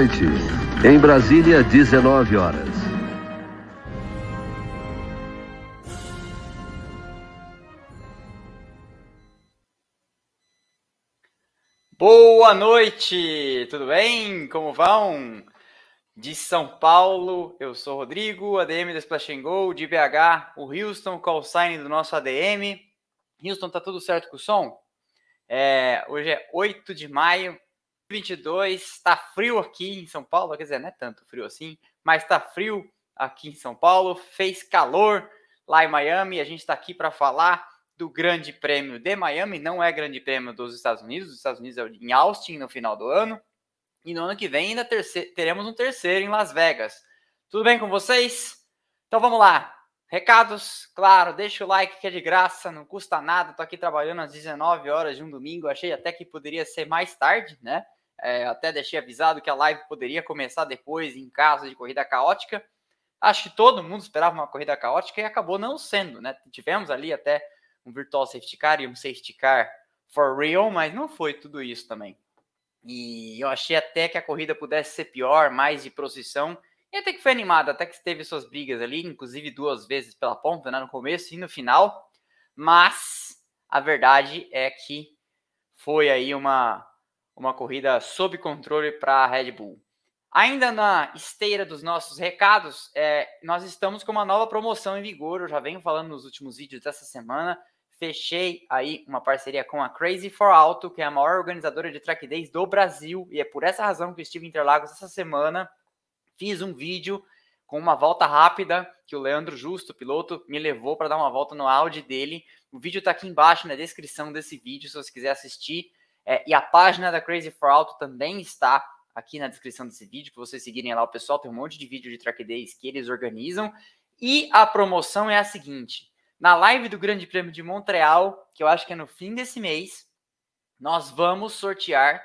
Noite. Em Brasília, 19 horas. Boa noite, tudo bem? Como vão? De São Paulo, eu sou Rodrigo, ADM da Splash and Go, de BH, o Houston, call sign do nosso ADM. Houston, tá tudo certo com o som? É, hoje é 8 de maio, 22, está frio aqui em São Paulo, quer dizer, não é tanto frio assim, mas está frio aqui em São Paulo, fez calor lá em Miami, a gente está aqui para falar do Grande Prêmio de Miami, não é Grande Prêmio dos Estados Unidos, os Estados Unidos é em Austin no final do ano, e no ano que vem ainda teremos um terceiro em Las Vegas. Tudo bem com vocês? Então vamos lá. Recados, claro, deixa o like que é de graça, não custa nada. Tô aqui trabalhando às 19 horas de um domingo. Achei até que poderia ser mais tarde, né? É, até deixei avisado que a live poderia começar depois, em caso de corrida caótica. Acho que todo mundo esperava uma corrida caótica e acabou não sendo, né? Tivemos ali até um virtual safety car e um safety car for real, mas não foi tudo isso também. E eu achei até que a corrida pudesse ser pior, mais de procissão. E até que foi animada, até que teve suas brigas ali, inclusive duas vezes pela ponta, né, no começo e no final. Mas a verdade é que foi aí uma, uma corrida sob controle para a Red Bull. Ainda na esteira dos nossos recados, é, nós estamos com uma nova promoção em vigor. Eu já venho falando nos últimos vídeos dessa semana fechei aí uma parceria com a Crazy for Auto, que é a maior organizadora de track days do Brasil, e é por essa razão que eu estive em Interlagos essa semana. Fiz um vídeo com uma volta rápida que o Leandro Justo, piloto, me levou para dar uma volta no Audi dele. O vídeo está aqui embaixo na descrição desse vídeo, se você quiser assistir. É, e a página da Crazy for Auto também está aqui na descrição desse vídeo, para vocês seguirem lá o pessoal. Tem um monte de vídeo de track days que eles organizam. E a promoção é a seguinte: na live do Grande Prêmio de Montreal, que eu acho que é no fim desse mês, nós vamos sortear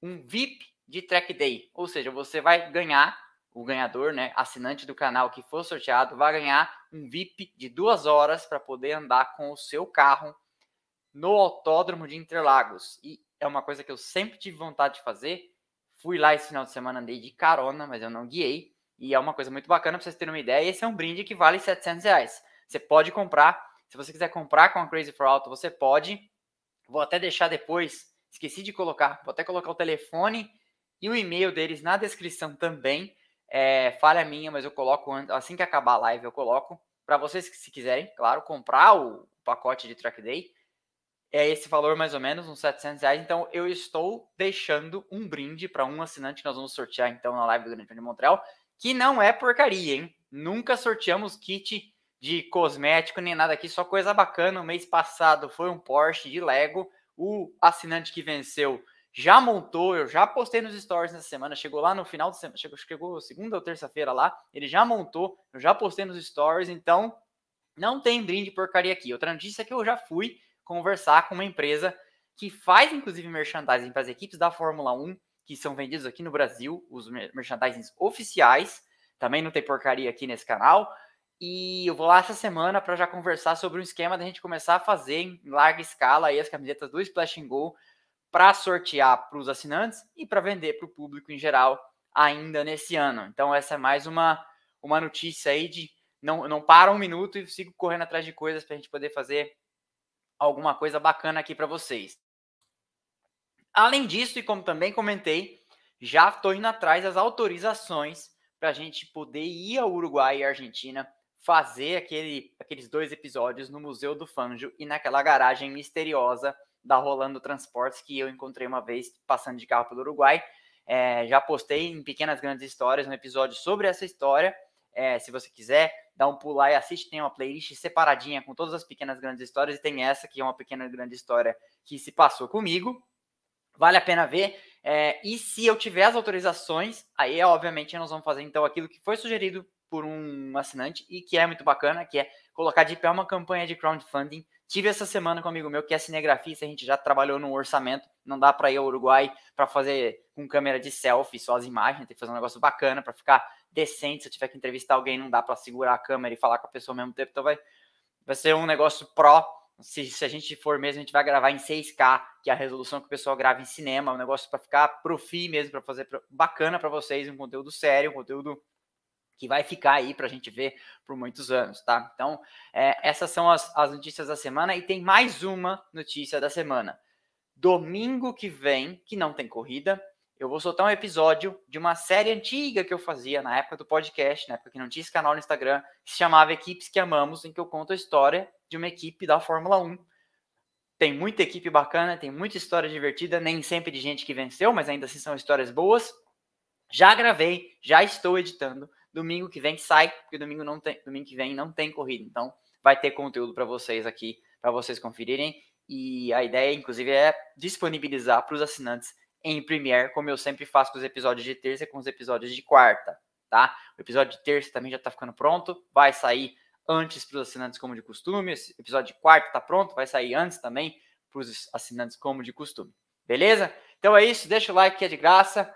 um VIP de Track Day. Ou seja, você vai ganhar, o ganhador, né, assinante do canal que for sorteado, vai ganhar um VIP de duas horas para poder andar com o seu carro no Autódromo de Interlagos. E é uma coisa que eu sempre tive vontade de fazer. Fui lá esse final de semana, andei de carona, mas eu não guiei. E é uma coisa muito bacana para vocês terem uma ideia. Esse é um brinde que vale 700 reais. Você pode comprar. Se você quiser comprar com a Crazy for Auto, você pode. Vou até deixar depois. Esqueci de colocar. Vou até colocar o telefone e o e-mail deles na descrição também. É, falha minha, mas eu coloco assim que acabar a live, eu coloco. Para vocês que se quiserem, claro, comprar o pacote de Track Day. É esse valor mais ou menos, uns 700 reais. Então eu estou deixando um brinde para um assinante que nós vamos sortear então na live do Grande Prêmio de Montreal, que não é porcaria, hein? Nunca sorteamos kit de cosmético nem nada aqui, só coisa bacana. O mês passado foi um Porsche de Lego. O assinante que venceu já montou, eu já postei nos stories nessa semana, chegou lá no final de semana, chegou, chegou segunda ou terça-feira lá, ele já montou, eu já postei nos stories, então não tem brinde porcaria aqui. Outra notícia é que eu já fui conversar com uma empresa que faz inclusive merchandising para as equipes da Fórmula 1, que são vendidos aqui no Brasil, os merchandisings oficiais, também não tem porcaria aqui nesse canal. E eu vou lá essa semana para já conversar sobre um esquema da gente começar a fazer em larga escala aí as camisetas do Splash and Go para sortear para os assinantes e para vender para o público em geral ainda nesse ano. Então essa é mais uma, uma notícia aí de não, não para um minuto e sigo correndo atrás de coisas para a gente poder fazer alguma coisa bacana aqui para vocês. Além disso, e como também comentei, já estou indo atrás das autorizações para a gente poder ir ao Uruguai e Argentina fazer aquele, aqueles dois episódios no Museu do Fanjo e naquela garagem misteriosa da Rolando Transportes que eu encontrei uma vez passando de carro pelo Uruguai. É, já postei em Pequenas Grandes Histórias um episódio sobre essa história. É, se você quiser, dá um pulo lá e assiste. Tem uma playlist separadinha com todas as pequenas grandes histórias e tem essa que é uma pequena grande história que se passou comigo. Vale a pena ver. É, e se eu tiver as autorizações, aí obviamente nós vamos fazer então aquilo que foi sugerido por um assinante e que é muito bacana, que é colocar de pé uma campanha de crowdfunding. Tive essa semana com um amigo meu que é cinegrafista, a gente já trabalhou no orçamento, não dá para ir ao Uruguai para fazer com câmera de selfie só as imagens, tem que fazer um negócio bacana para ficar decente. Se eu tiver que entrevistar alguém, não dá para segurar a câmera e falar com a pessoa ao mesmo tempo, então vai, vai ser um negócio pró se, se, a gente for mesmo, a gente vai gravar em 6K, que é a resolução que o pessoal grava em cinema, um negócio para ficar profi mesmo, para fazer bacana para vocês, um conteúdo sério, um conteúdo que vai ficar aí para a gente ver por muitos anos, tá? Então, é, essas são as, as notícias da semana e tem mais uma notícia da semana. Domingo que vem, que não tem corrida, eu vou soltar um episódio de uma série antiga que eu fazia na época do podcast, na época que não tinha esse canal no Instagram, que se chamava Equipes que Amamos, em que eu conto a história de uma equipe da Fórmula 1. Tem muita equipe bacana, tem muita história divertida, nem sempre de gente que venceu, mas ainda assim são histórias boas. Já gravei, já estou editando Domingo que vem sai, porque domingo não tem, domingo que vem não tem corrida. Então, vai ter conteúdo para vocês aqui, para vocês conferirem. E a ideia, inclusive, é disponibilizar para os assinantes em Premiere, como eu sempre faço com os episódios de terça e com os episódios de quarta, tá? O episódio de terça também já está ficando pronto, vai sair antes para os assinantes como de costume. Esse episódio de quarta está pronto, vai sair antes também para os assinantes como de costume. Beleza? Então é isso, deixa o like que é de graça.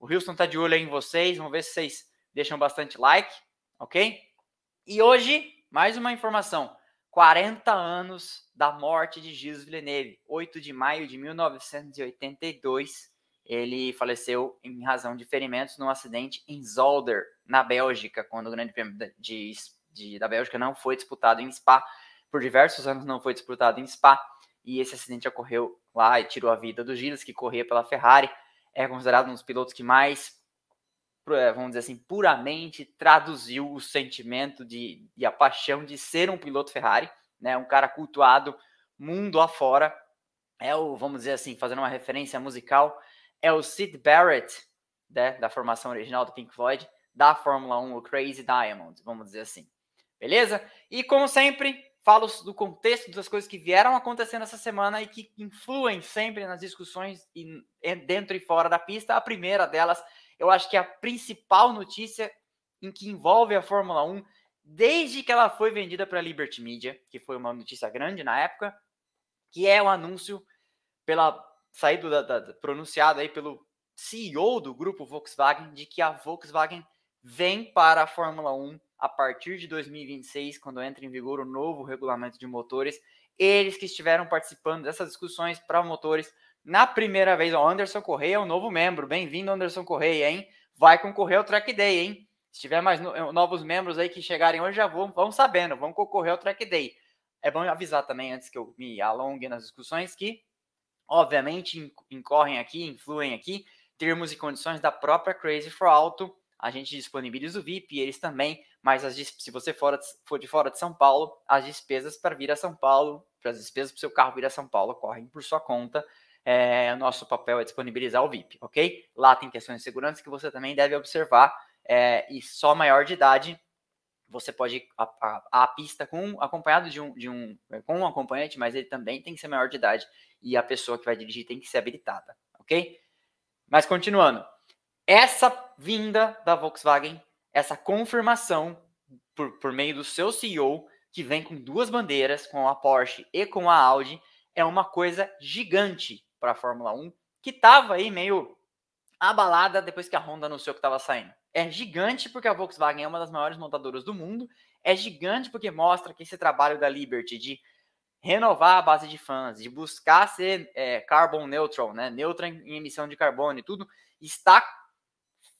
O Houston está de olho aí em vocês, vamos ver se vocês deixam bastante like, ok? E hoje, mais uma informação: 40 anos da morte de Gilles Villeneuve, 8 de maio de 1982. Ele faleceu em razão de ferimentos num acidente em Zolder, na Bélgica, quando o Grande Prêmio de, de, da Bélgica não foi disputado em Spa. Por diversos anos não foi disputado em Spa. E esse acidente ocorreu lá e tirou a vida do Gilles, que corria pela Ferrari. É considerado um dos pilotos que mais vamos dizer assim, puramente traduziu o sentimento de, e a paixão de ser um piloto Ferrari, né? Um cara cultuado mundo afora. É o, vamos dizer assim, fazendo uma referência musical, é o Sid Barrett, né, da formação original do Pink Floyd, da Fórmula 1, o Crazy Diamond, vamos dizer assim. Beleza? E como sempre, falo do contexto das coisas que vieram acontecendo essa semana e que influem sempre nas discussões dentro e fora da pista. A primeira delas eu acho que é a principal notícia em que envolve a Fórmula 1 desde que ela foi vendida para a Liberty Media, que foi uma notícia grande na época, que é o anúncio pela saída da, da, pronunciado aí pelo CEO do grupo Volkswagen de que a Volkswagen vem para a Fórmula 1 a partir de 2026, quando entra em vigor o novo regulamento de motores. Eles que estiveram participando dessas discussões para motores na primeira vez, o Anderson Correia é um novo membro. Bem-vindo, Anderson Correia, hein? Vai concorrer ao Track Day, hein? Se tiver mais no, eh, novos membros aí que chegarem hoje, já vão, vão sabendo, vão concorrer ao Track Day. É bom avisar também, antes que eu me alongue nas discussões, que, obviamente, incorrem aqui, influem aqui, termos e condições da própria Crazy for Auto. A gente disponibiliza o VIP, eles também, mas as, se você for, for de fora de São Paulo, as despesas para vir a São Paulo, as despesas para o seu carro vir a São Paulo, correm por sua conta é, nosso papel é disponibilizar o VIP, ok? Lá tem questões de segurança que você também deve observar é, e só maior de idade você pode ir a, pista com acompanhado de um, de um com um acompanhante, mas ele também tem que ser maior de idade e a pessoa que vai dirigir tem que ser habilitada, ok? Mas continuando, essa vinda da Volkswagen, essa confirmação por, por meio do seu CEO que vem com duas bandeiras, com a Porsche e com a Audi, é uma coisa gigante para a Fórmula 1, que estava aí meio abalada depois que a Honda anunciou que estava saindo. É gigante porque a Volkswagen é uma das maiores montadoras do mundo, é gigante porque mostra que esse trabalho da Liberty de renovar a base de fãs, de buscar ser é, carbon neutral, né, neutra em, em emissão de carbono e tudo, está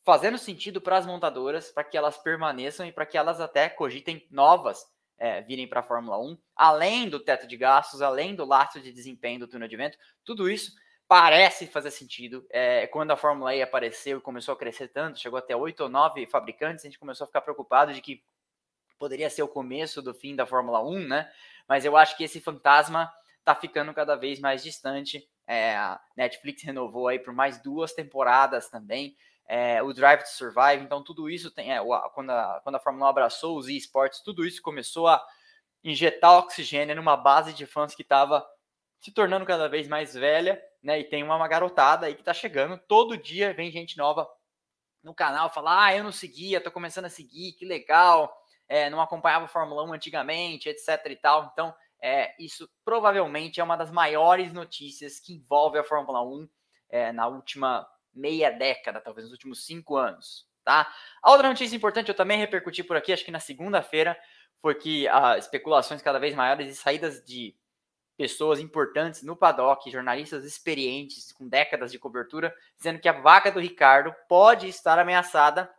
fazendo sentido para as montadoras, para que elas permaneçam e para que elas até cogitem novas é, virem para a Fórmula 1, além do teto de gastos, além do lastro de desempenho do túnel de vento, tudo isso parece fazer sentido. É, quando a Fórmula E apareceu e começou a crescer tanto, chegou até oito ou nove fabricantes, a gente começou a ficar preocupado de que poderia ser o começo do fim da Fórmula 1, né? Mas eu acho que esse fantasma está ficando cada vez mais distante. É, a Netflix renovou aí por mais duas temporadas também é, o Drive to Survive, então tudo isso tem, é, quando, a, quando a Fórmula 1 abraçou os esportes, tudo isso começou a injetar oxigênio numa base de fãs que estava se tornando cada vez mais velha, né? E tem uma, garotada aí que tá chegando, todo dia vem gente nova no canal falar, ah, eu não seguia, tô começando a seguir, que legal, é, não acompanhava a Fórmula 1 antigamente, etc e tal. Então, é, isso provavelmente é uma das maiores notícias que envolve a Fórmula 1 é, na última meia década, talvez nos últimos cinco anos, tá? A outra notícia importante eu também repercuti por aqui, acho que na segunda-feira, foi que as especulações cada vez maiores e saídas de pessoas importantes no paddock, jornalistas experientes com décadas de cobertura, dizendo que a vaga do Ricardo pode estar ameaçada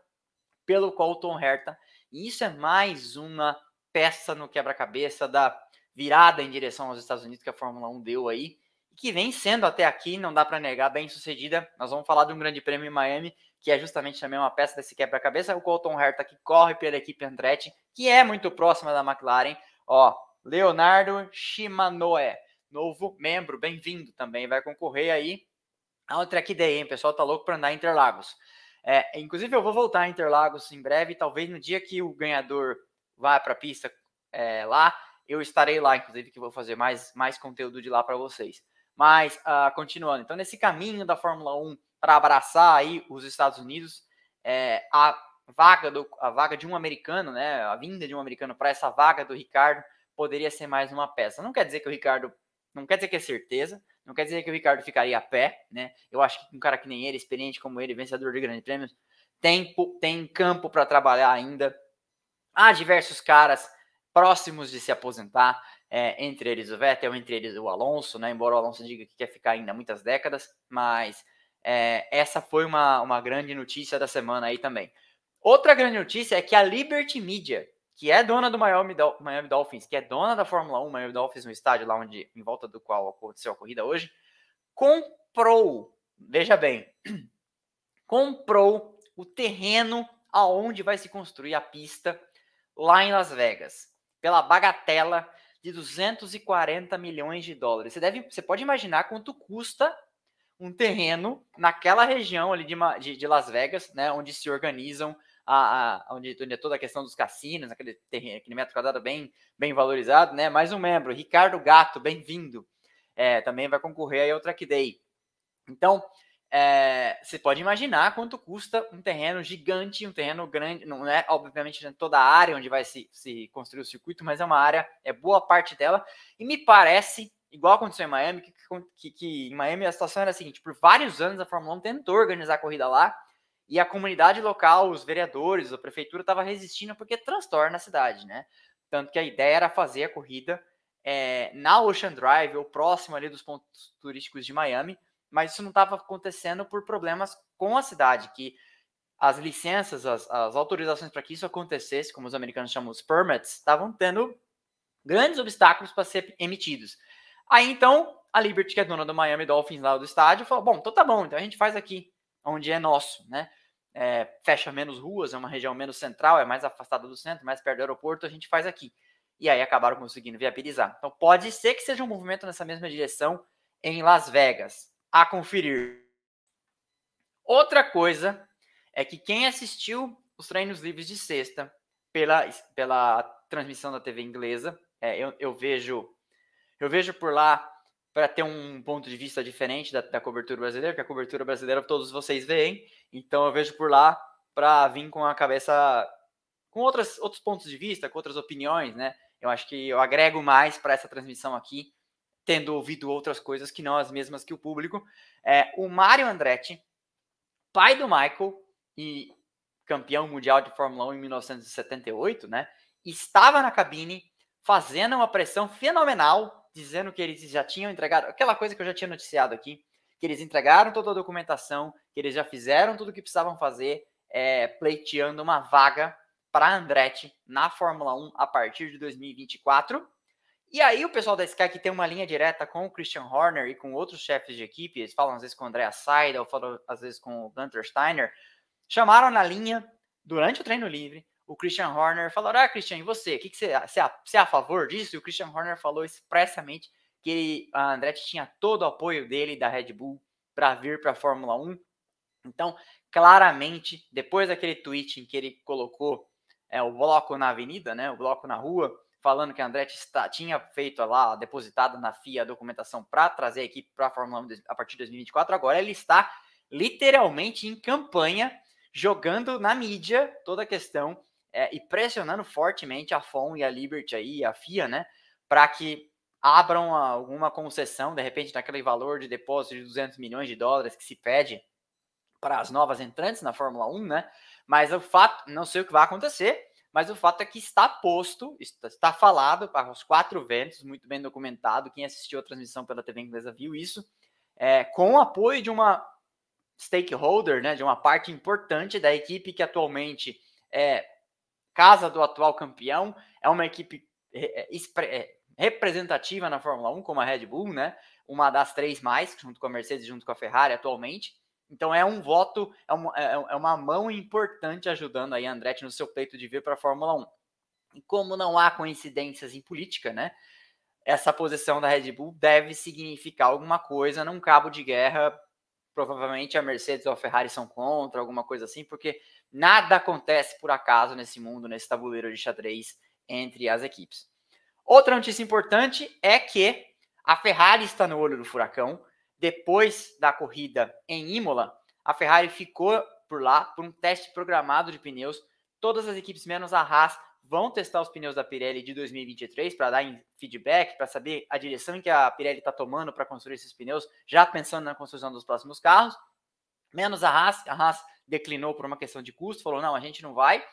pelo Colton Herta. E isso é mais uma peça no quebra-cabeça da virada em direção aos Estados Unidos que a Fórmula 1 deu aí, que vem sendo até aqui, não dá para negar, bem sucedida. Nós vamos falar de um grande prêmio em Miami, que é justamente também uma peça desse quebra-cabeça, o Colton Herta que corre pela equipe Andretti, que é muito próxima da McLaren. Ó, Leonardo Shimanoe, novo membro, bem-vindo também, vai concorrer aí ao Track Day, hein? O pessoal tá louco para andar em Interlagos. É, inclusive, eu vou voltar a Interlagos em breve, talvez no dia que o ganhador vá para a pista é, lá, eu estarei lá, inclusive, que vou fazer mais, mais conteúdo de lá para vocês. Mas, uh, continuando, então, nesse caminho da Fórmula 1 para abraçar aí os Estados Unidos, é, a vaga do, a vaga de um americano, né, a vinda de um americano para essa vaga do Ricardo poderia ser mais uma peça. Não quer dizer que o Ricardo, não quer dizer que é certeza, não quer dizer que o Ricardo ficaria a pé, né? Eu acho que um cara que nem ele, experiente como ele, vencedor de grandes prêmios, tem, tem campo para trabalhar ainda. Há diversos caras próximos de se aposentar, é, entre eles o Vettel, entre eles o Alonso, né? Embora o Alonso diga que quer ficar ainda muitas décadas, mas é, essa foi uma, uma grande notícia da semana aí também. Outra grande notícia é que a Liberty Media, que é dona do Miami, Miami Dolphins, que é dona da Fórmula 1, Miami Dolphins, no estádio lá onde, em volta do qual aconteceu a corrida hoje, comprou, veja bem, comprou o terreno aonde vai se construir a pista lá em Las Vegas, pela bagatela de 240 milhões de dólares. Você, deve, você pode imaginar quanto custa um terreno naquela região ali de, de, de Las Vegas, né, onde se organizam a, a, onde, onde é toda a questão dos cassinos, aquele, terreno, aquele metro quadrado bem, bem valorizado, né? Mais um membro, Ricardo Gato, bem-vindo. É, também vai concorrer aí ao Track Day. Então, é, você pode imaginar quanto custa um terreno gigante, um terreno grande, não é obviamente toda a área onde vai se, se construir o circuito, mas é uma área, é boa parte dela, e me parece, igual aconteceu em Miami, que, que, que em Miami a situação era a seguinte, por vários anos a Fórmula 1 tentou organizar a corrida lá, e a comunidade local, os vereadores, a prefeitura estava resistindo porque transtorna a cidade, né? Tanto que a ideia era fazer a corrida é, na Ocean Drive, ou próximo ali dos pontos turísticos de Miami, mas isso não estava acontecendo por problemas com a cidade, que as licenças, as, as autorizações para que isso acontecesse, como os americanos chamam os permits, estavam tendo grandes obstáculos para ser emitidos. Aí então, a Liberty, que é dona do Miami Dolphins lá do estádio, falou: bom, então tá bom, então a gente faz aqui, onde é nosso, né? é, fecha menos ruas, é uma região menos central, é mais afastada do centro, mais perto do aeroporto, a gente faz aqui. E aí acabaram conseguindo viabilizar. Então pode ser que seja um movimento nessa mesma direção em Las Vegas. A conferir. Outra coisa é que quem assistiu os treinos livres de sexta pela, pela transmissão da TV inglesa, é, eu, eu vejo eu vejo por lá para ter um ponto de vista diferente da, da cobertura brasileira, que a cobertura brasileira todos vocês veem, então eu vejo por lá para vir com a cabeça com outras, outros pontos de vista, com outras opiniões, né? Eu acho que eu agrego mais para essa transmissão aqui, tendo ouvido outras coisas que não as mesmas que o público. É, o Mário Andretti, pai do Michael e campeão mundial de Fórmula 1 em 1978, né? Estava na cabine fazendo uma pressão fenomenal, dizendo que eles já tinham entregado aquela coisa que eu já tinha noticiado aqui, que eles entregaram toda a documentação, que eles já fizeram tudo o que precisavam fazer, é, pleiteando uma vaga para Andretti na Fórmula 1 a partir de 2024. E aí o pessoal da Sky que tem uma linha direta com o Christian Horner e com outros chefes de equipe, eles falam às vezes com o Andrea Seidel, falam às vezes com o Gunter Steiner, chamaram na linha durante o treino livre o Christian Horner falaram: Ah, Christian, e você? O que, que você, você, é, você é a favor disso? E o Christian Horner falou expressamente que ele, a Andretti tinha todo o apoio dele da Red Bull para vir para a Fórmula 1. Então, claramente, depois daquele tweet em que ele colocou é, o bloco na avenida, né, o bloco na rua, falando que a Andretti está, tinha feito lá, depositado na FIA a documentação para trazer a equipe para a Fórmula 1 a partir de 2024, agora ele está literalmente em campanha, jogando na mídia toda a questão é, e pressionando fortemente a FOM e a Liberty aí, a FIA, né, para que abram alguma concessão, de repente, naquele valor de depósito de 200 milhões de dólares que se pede para as novas entrantes na Fórmula 1, né? Mas o fato, não sei o que vai acontecer, mas o fato é que está posto, está falado para os quatro ventos, muito bem documentado. Quem assistiu a transmissão pela TV inglesa viu isso, é, com o apoio de uma stakeholder, né, de uma parte importante da equipe que atualmente é casa do atual campeão, é uma equipe é, é, representativa na Fórmula 1, como a Red Bull, né? Uma das três mais, junto com a Mercedes, junto com a Ferrari atualmente. Então é um voto, é uma, é, é uma mão importante ajudando aí a Andretti no seu pleito de vir para a Fórmula 1. E como não há coincidências em política, né? Essa posição da Red Bull deve significar alguma coisa num cabo de guerra. Provavelmente a Mercedes ou a Ferrari são contra, alguma coisa assim, porque nada acontece por acaso nesse mundo, nesse tabuleiro de xadrez entre as equipes. Outra notícia importante é que a Ferrari está no olho do furacão depois da corrida em Imola, a Ferrari ficou por lá por um teste programado de pneus. Todas as equipes, menos a Haas, vão testar os pneus da Pirelli de 2023 para dar feedback, para saber a direção que a Pirelli está tomando para construir esses pneus, já pensando na construção dos próximos carros. Menos a Haas, a Haas declinou por uma questão de custo, falou: não, a gente não vai.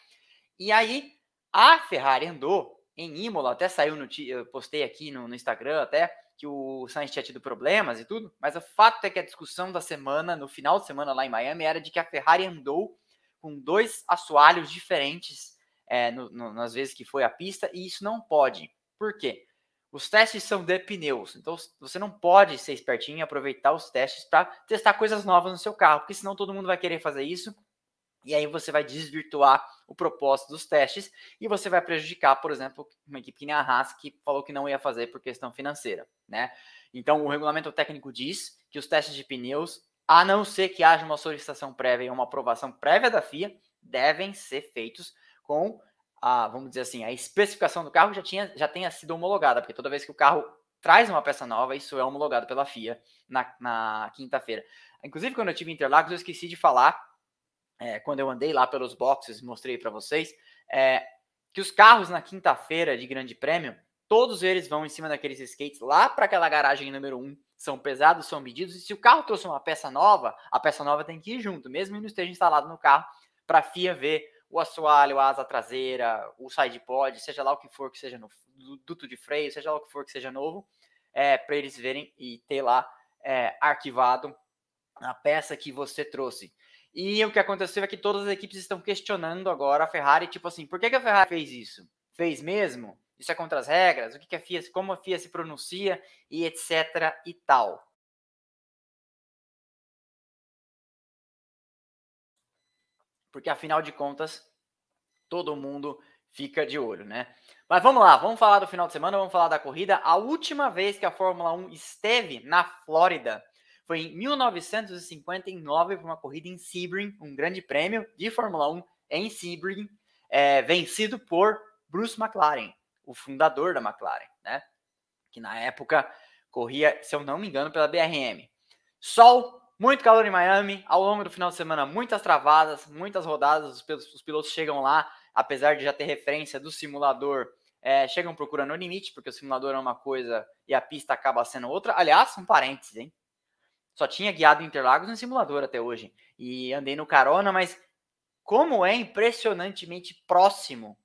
E aí a Ferrari andou em Imola, até saiu no. Eu postei aqui no, no Instagram até que o Sainz tinha tido problemas e tudo, mas o fato é que a discussão da semana, no final de semana lá em Miami, era de que a Ferrari andou com dois assoalhos diferentes é, no, no, nas vezes que foi à pista, e isso não pode. Por quê? Os testes são de pneus, então você não pode ser espertinho e aproveitar os testes para testar coisas novas no seu carro, porque senão todo mundo vai querer fazer isso e aí você vai desvirtuar o propósito dos testes e você vai prejudicar, por exemplo, uma equipe que nem a Haas, que falou que não ia fazer por questão financeira, né? Então, o regulamento técnico diz que os testes de pneus, a não ser que haja uma solicitação prévia e uma aprovação prévia da FIA, devem ser feitos com a, vamos dizer assim, a especificação do carro já, tinha, já tenha sido homologada, porque toda vez que o carro traz uma peça nova, isso é homologado pela FIA na, na quinta-feira. Inclusive, quando eu tive Interlagos, eu esqueci de falar é, quando eu andei lá pelos boxes, mostrei para vocês, é, que os carros na quinta-feira de Grande Prêmio, todos eles vão em cima daqueles skates lá para aquela garagem número 1. Um, são pesados, são medidos, e se o carro trouxe uma peça nova, a peça nova tem que ir junto, mesmo que não esteja instalado no carro, para a FIA ver o assoalho, a asa traseira, o side pod, seja lá o que for que seja no duto de freio, seja lá o que for que seja novo, é, para eles verem e ter lá é, arquivado a peça que você trouxe. E o que aconteceu é que todas as equipes estão questionando agora a Ferrari, tipo assim, por que, que a Ferrari fez isso? Fez mesmo? Isso é contra as regras? O que, que a FIA, como a FIA se pronuncia e etc e tal. Porque afinal de contas, todo mundo fica de olho, né? Mas vamos lá, vamos falar do final de semana, vamos falar da corrida. A última vez que a Fórmula 1 esteve na Flórida foi em 1959 para uma corrida em Sebring, um grande prêmio de Fórmula 1 em Sebring, é, vencido por Bruce McLaren, o fundador da McLaren, né? Que na época corria, se eu não me engano, pela BRM. Sol, muito calor em Miami, ao longo do final de semana, muitas travadas, muitas rodadas, os pilotos, os pilotos chegam lá, apesar de já ter referência do simulador, é, chegam procurando o limite, porque o simulador é uma coisa e a pista acaba sendo outra. Aliás, um parênteses, hein? Só tinha guiado Interlagos no simulador até hoje. E andei no carona, mas como é impressionantemente próximo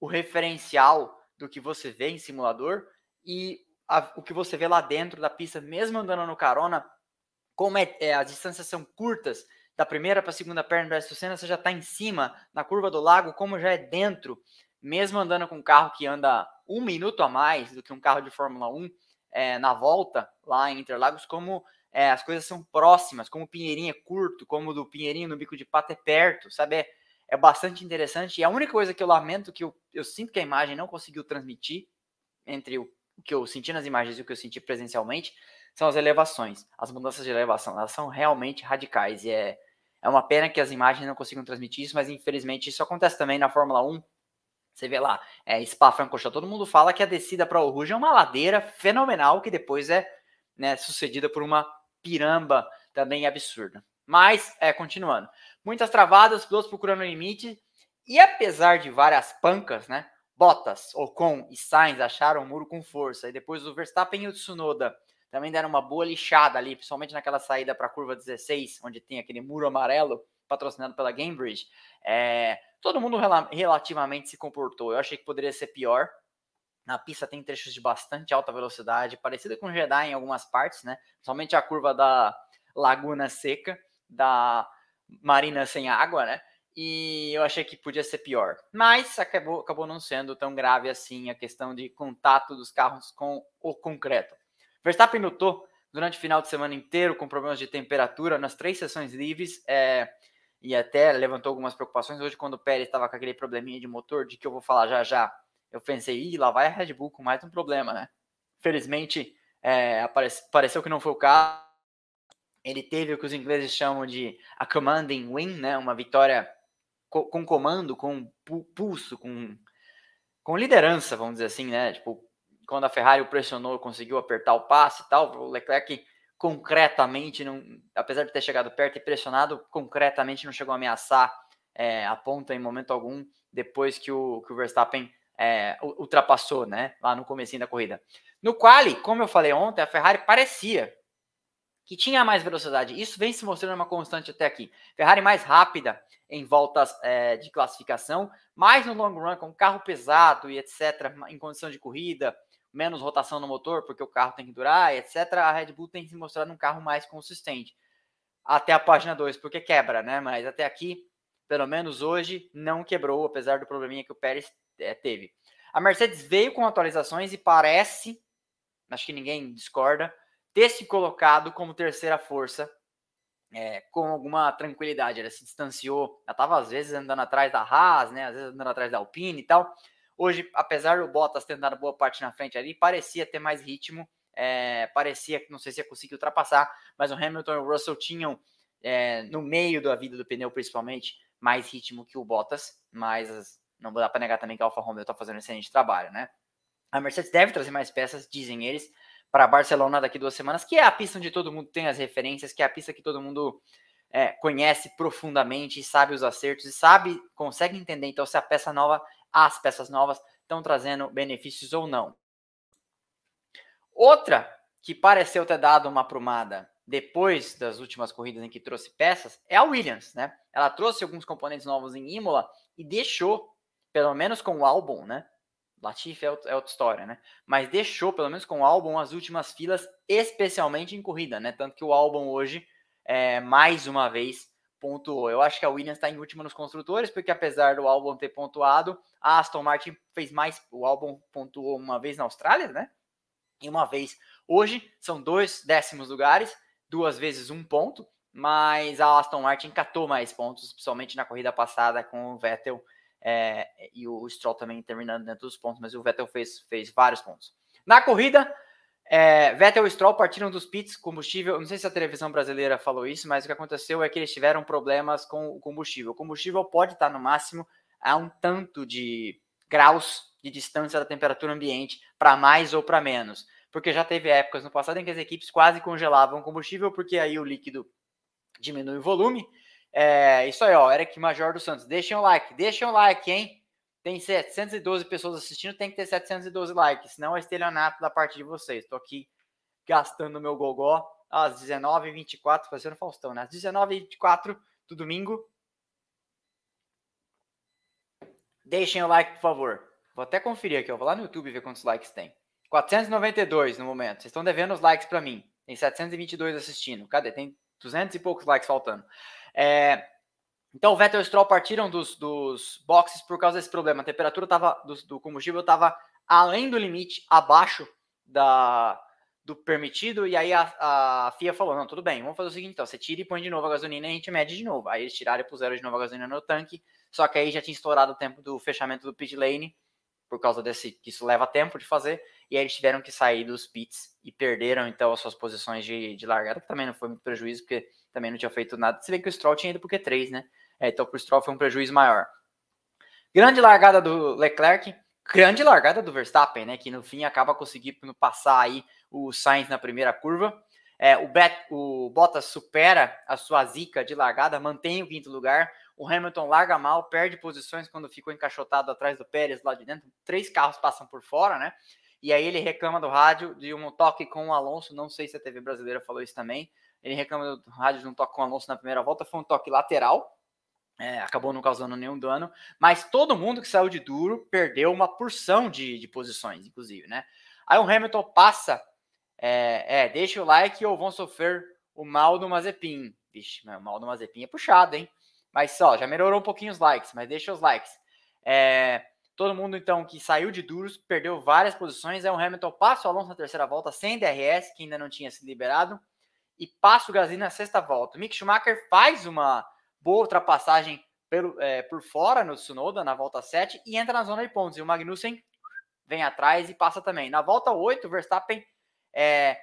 o referencial do que você vê em simulador e a, o que você vê lá dentro da pista, mesmo andando no carona, como é, é as distâncias são curtas, da primeira para a segunda perna do Senna, você já está em cima, na curva do lago, como já é dentro, mesmo andando com um carro que anda um minuto a mais do que um carro de Fórmula 1 é, na volta lá em Interlagos, como é, as coisas são próximas, como o Pinheirinho é curto, como o do Pinheirinho no Bico de Pato é perto, sabe? É, é bastante interessante. E a única coisa que eu lamento, que eu, eu sinto que a imagem não conseguiu transmitir entre o, o que eu senti nas imagens e o que eu senti presencialmente, são as elevações. As mudanças de elevação, elas são realmente radicais. E é, é uma pena que as imagens não consigam transmitir isso, mas infelizmente isso acontece também na Fórmula 1. Você vê lá, é, Spa-Francorchamps, todo mundo fala que a descida para o Rouge é uma ladeira fenomenal que depois é né, sucedida por uma piramba também absurda. Mas, é, continuando. Muitas travadas, pilotos procurando limite. E apesar de várias pancas, né? Bottas, Ocon e Sainz acharam o muro com força. E depois o Verstappen e o Tsunoda também deram uma boa lixada ali, principalmente naquela saída para a curva 16, onde tem aquele muro amarelo patrocinado pela Gamebridge, é, todo mundo rel relativamente se comportou. Eu achei que poderia ser pior. Na pista tem trechos de bastante alta velocidade, parecida com Jeddah em algumas partes, né? Somente a curva da Laguna Seca, da Marina Sem Água, né? E eu achei que podia ser pior. Mas acabou, acabou não sendo tão grave assim a questão de contato dos carros com o concreto. Verstappen lutou durante o final de semana inteiro com problemas de temperatura nas três sessões livres é, e até levantou algumas preocupações. Hoje, quando o Pérez estava com aquele probleminha de motor, de que eu vou falar já já, eu pensei, ih, lá vai a Red Bull com mais um problema, né? Felizmente, é, apareceu, pareceu que não foi o caso. Ele teve o que os ingleses chamam de a commanding win, né? Uma vitória com, com comando, com pulso, com, com liderança, vamos dizer assim, né? Tipo, quando a Ferrari o pressionou, conseguiu apertar o passe e tal, o Leclerc concretamente, não, apesar de ter chegado perto e pressionado, concretamente não chegou a ameaçar é, a ponta em momento algum, depois que o, que o Verstappen é, ultrapassou, né, lá no começo da corrida. No quali, como eu falei ontem, a Ferrari parecia que tinha mais velocidade. Isso vem se mostrando uma constante até aqui. Ferrari mais rápida em voltas é, de classificação, mais no long run, com carro pesado e etc., em condição de corrida, menos rotação no motor, porque o carro tem que durar, etc., a Red Bull tem se mostrado um carro mais consistente. Até a página 2, porque quebra, né? Mas até aqui, pelo menos hoje, não quebrou, apesar do probleminha que o Pérez é, teve. A Mercedes veio com atualizações e parece, acho que ninguém discorda, ter se colocado como terceira força é, com alguma tranquilidade. Ela se distanciou, ela estava às vezes andando atrás da Haas, né? Às vezes andando atrás da Alpine e tal. Hoje, apesar do Bottas ter dado boa parte na frente ali, parecia ter mais ritmo, é, parecia que não sei se ia conseguir ultrapassar, mas o Hamilton e o Russell tinham, é, no meio da vida do pneu principalmente, mais ritmo que o Bottas, mas não dá para negar também que a Alfa Romeo está fazendo um excelente trabalho, né? A Mercedes deve trazer mais peças, dizem eles, para Barcelona daqui duas semanas, que é a pista onde todo mundo tem as referências, que é a pista que todo mundo é, conhece profundamente, sabe os acertos e sabe, consegue entender então se a peça nova as peças novas estão trazendo benefícios ou não. Outra que pareceu ter dado uma aprumada depois das últimas corridas em que trouxe peças é a Williams, né? Ela trouxe alguns componentes novos em Imola e deixou, pelo menos com o álbum, né? Latifi é, é outra história, né? Mas deixou, pelo menos com o álbum, as últimas filas, especialmente em corrida, né? Tanto que o álbum hoje, é, mais uma vez, pontuou. Eu acho que a Williams está em último nos construtores, porque apesar do álbum ter pontuado, a Aston Martin fez mais. O álbum pontuou uma vez na Austrália, né? E uma vez hoje. São dois décimos lugares, duas vezes um ponto. Mas a Aston Martin catou mais pontos, principalmente na corrida passada com o Vettel é, e o Stroll também terminando dentro dos pontos, mas o Vettel fez, fez vários pontos. Na corrida, é, Vettel e Stroll partiram dos pits, combustível. Não sei se a televisão brasileira falou isso, mas o que aconteceu é que eles tiveram problemas com o combustível. O combustível pode estar no máximo a um tanto de graus de distância da temperatura ambiente, para mais ou para menos. Porque já teve épocas no passado em que as equipes quase congelavam o combustível, porque aí o líquido diminui o volume. É, isso aí, ó, Eric Major dos Santos. Deixem o like, deixem o like, hein? Tem 712 pessoas assistindo, tem que ter 712 likes, senão é estelionato da parte de vocês. Estou aqui gastando meu gogó às 19h24, fazendo Faustão, né? Às 19h24 do domingo. Deixem o like, por favor. Vou até conferir aqui, eu vou lá no YouTube ver quantos likes tem. 492 no momento. Vocês estão devendo os likes para mim. Tem 722 assistindo. Cadê? Tem 200 e poucos likes faltando. É, então, o Vettel e o Stroll partiram dos, dos boxes por causa desse problema. A temperatura tava, do, do combustível estava além do limite, abaixo da, do permitido, e aí a, a, FIA falou, não, tudo bem, vamos fazer o seguinte, então, você tira e põe de novo a gasolina e a gente mede de novo. Aí eles tiraram e puseram de novo a gasolina no tanque, só que aí já tinha estourado o tempo do fechamento do pit lane, por causa desse, que isso leva tempo de fazer, e aí eles tiveram que sair dos pits e perderam, então, as suas posições de, de largada, que também não foi muito prejuízo, porque também não tinha feito nada. Se bem que o Stroll tinha ido porque 3, né? É, então, para o Stroll foi um prejuízo maior. Grande largada do Leclerc, grande largada do Verstappen, né? Que no fim acaba conseguindo passar aí o Sainz na primeira curva. É, o, Bet, o Bottas supera a sua zica de largada, mantém o quinto lugar. O Hamilton larga mal, perde posições quando ficou encaixotado atrás do Pérez lá de dentro. Três carros passam por fora, né? E aí ele reclama do rádio de um toque com o Alonso. Não sei se a TV brasileira falou isso também. Ele reclama do rádio de um toque com o Alonso na primeira volta. Foi um toque lateral, é, acabou não causando nenhum dano, mas todo mundo que saiu de duro perdeu uma porção de, de posições, inclusive, né? Aí o Hamilton passa, é, é, deixa o like ou vão sofrer o mal do Mazepin. Vixe, o mal do Mazepin é puxado, hein? Mas só, já melhorou um pouquinho os likes, mas deixa os likes. É, todo mundo, então, que saiu de duros, perdeu várias posições. É o Hamilton passa o Alonso na terceira volta, sem DRS, que ainda não tinha sido liberado, e passa o Gasly na sexta volta. Mick Schumacher faz uma boa ultrapassagem pelo, é, por fora no Tsunoda na volta 7 e entra na zona de pontos. E o Magnussen vem atrás e passa também. Na volta 8, o Verstappen é,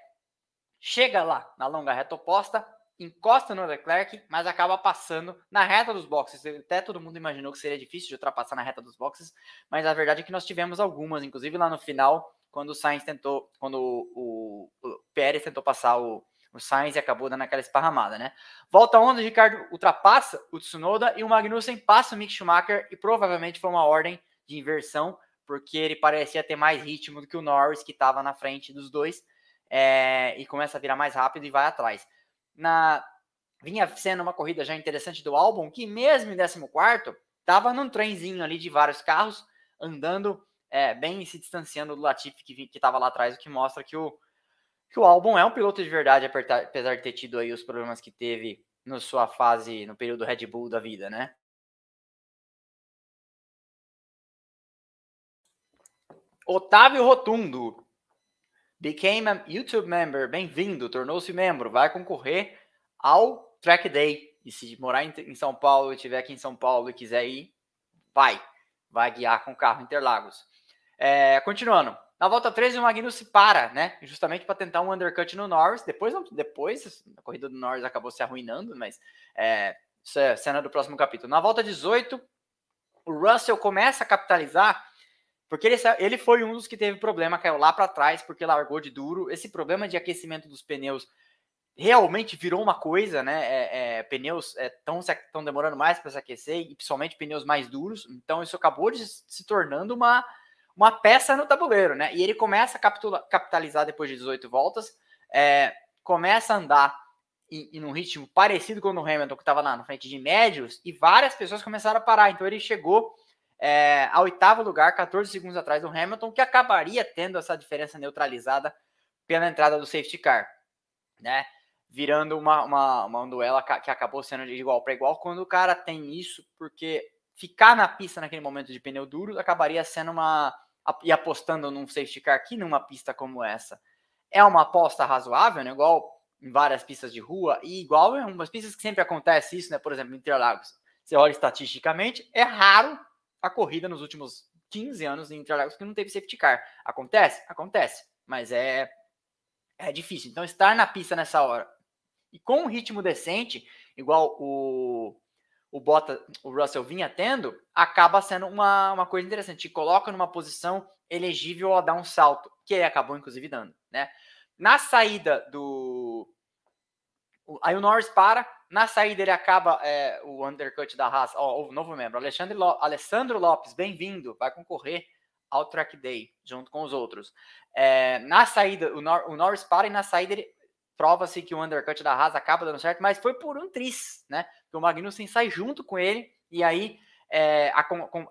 chega lá na longa reta oposta, encosta no Leclerc, mas acaba passando na reta dos boxes. Até todo mundo imaginou que seria difícil de ultrapassar na reta dos boxes, mas a verdade é que nós tivemos algumas, inclusive lá no final, quando o Sainz tentou, quando o, o, o Pérez tentou passar o, o Sainz e acabou dando aquela esparramada, né? Volta onda, o Ricardo ultrapassa o Tsunoda e o Magnussen passa o Mick Schumacher e provavelmente foi uma ordem de inversão, porque ele parecia ter mais ritmo do que o Norris, que estava na frente dos dois, é, e começa a virar mais rápido e vai atrás. Na vinha sendo uma corrida já interessante do álbum, que mesmo em 14 estava num trenzinho ali de vários carros, andando é, bem se distanciando do Latifi que estava lá atrás, o que mostra que o, que o álbum é um piloto de verdade, apesar de ter tido aí os problemas que teve na sua fase, no período Red Bull da vida, né? Otávio Rotundo became a YouTube member. Bem-vindo, tornou-se membro. Vai concorrer ao Track Day. E se morar em São Paulo estiver aqui em São Paulo e quiser ir, vai. Vai guiar com o carro Interlagos. É, continuando. Na volta 13, o Magnussen para, né? Justamente para tentar um undercut no Norris. Depois, depois a corrida do Norris acabou se arruinando, mas é, isso é cena do próximo capítulo. Na volta 18, o Russell começa a capitalizar, porque ele, ele foi um dos que teve problema, caiu lá para trás, porque largou de duro. Esse problema de aquecimento dos pneus realmente virou uma coisa, né? É, é, pneus estão é, demorando mais para se aquecer, e principalmente pneus mais duros. Então, isso acabou de se tornando uma uma peça no tabuleiro, né? E ele começa a capitalizar depois de 18 voltas, é, começa a andar em, um ritmo parecido com o do Hamilton, que estava lá na frente de médios, e várias pessoas começaram a parar. Então ele chegou é, ao oitavo lugar, 14 segundos atrás do Hamilton, que acabaria tendo essa diferença neutralizada pela entrada do safety car, né? Virando uma, uma, uma duela que acabou sendo de igual para igual. Quando o cara tem isso, porque ficar na pista naquele momento de pneu duro acabaria sendo uma e apostando num safety car aqui numa pista como essa é uma aposta razoável, né? Igual em várias pistas de rua e igual em umas pistas que sempre acontece isso, né? Por exemplo, em Interlagos. Você olha estatisticamente, é raro a corrida nos últimos 15 anos em Interlagos que não teve safety car. Acontece? Acontece, mas é é difícil. Então estar na pista nessa hora e com um ritmo decente, igual o o Bota, o Russell vinha tendo, acaba sendo uma, uma coisa interessante. Te coloca numa posição elegível a dar um salto, que ele acabou, inclusive, dando. Né? Na saída do. Aí o Norris para, na saída ele acaba é, o undercut da Haas. Ó, o novo membro, Alexandre Lo... Alessandro Lopes, bem-vindo, vai concorrer ao Track Day, junto com os outros. É, na saída, o, Nor... o Norris para e na saída ele prova-se que o undercut da Haas acaba dando certo, mas foi por um tris, né? que o Magnussen sai junto com ele e aí é,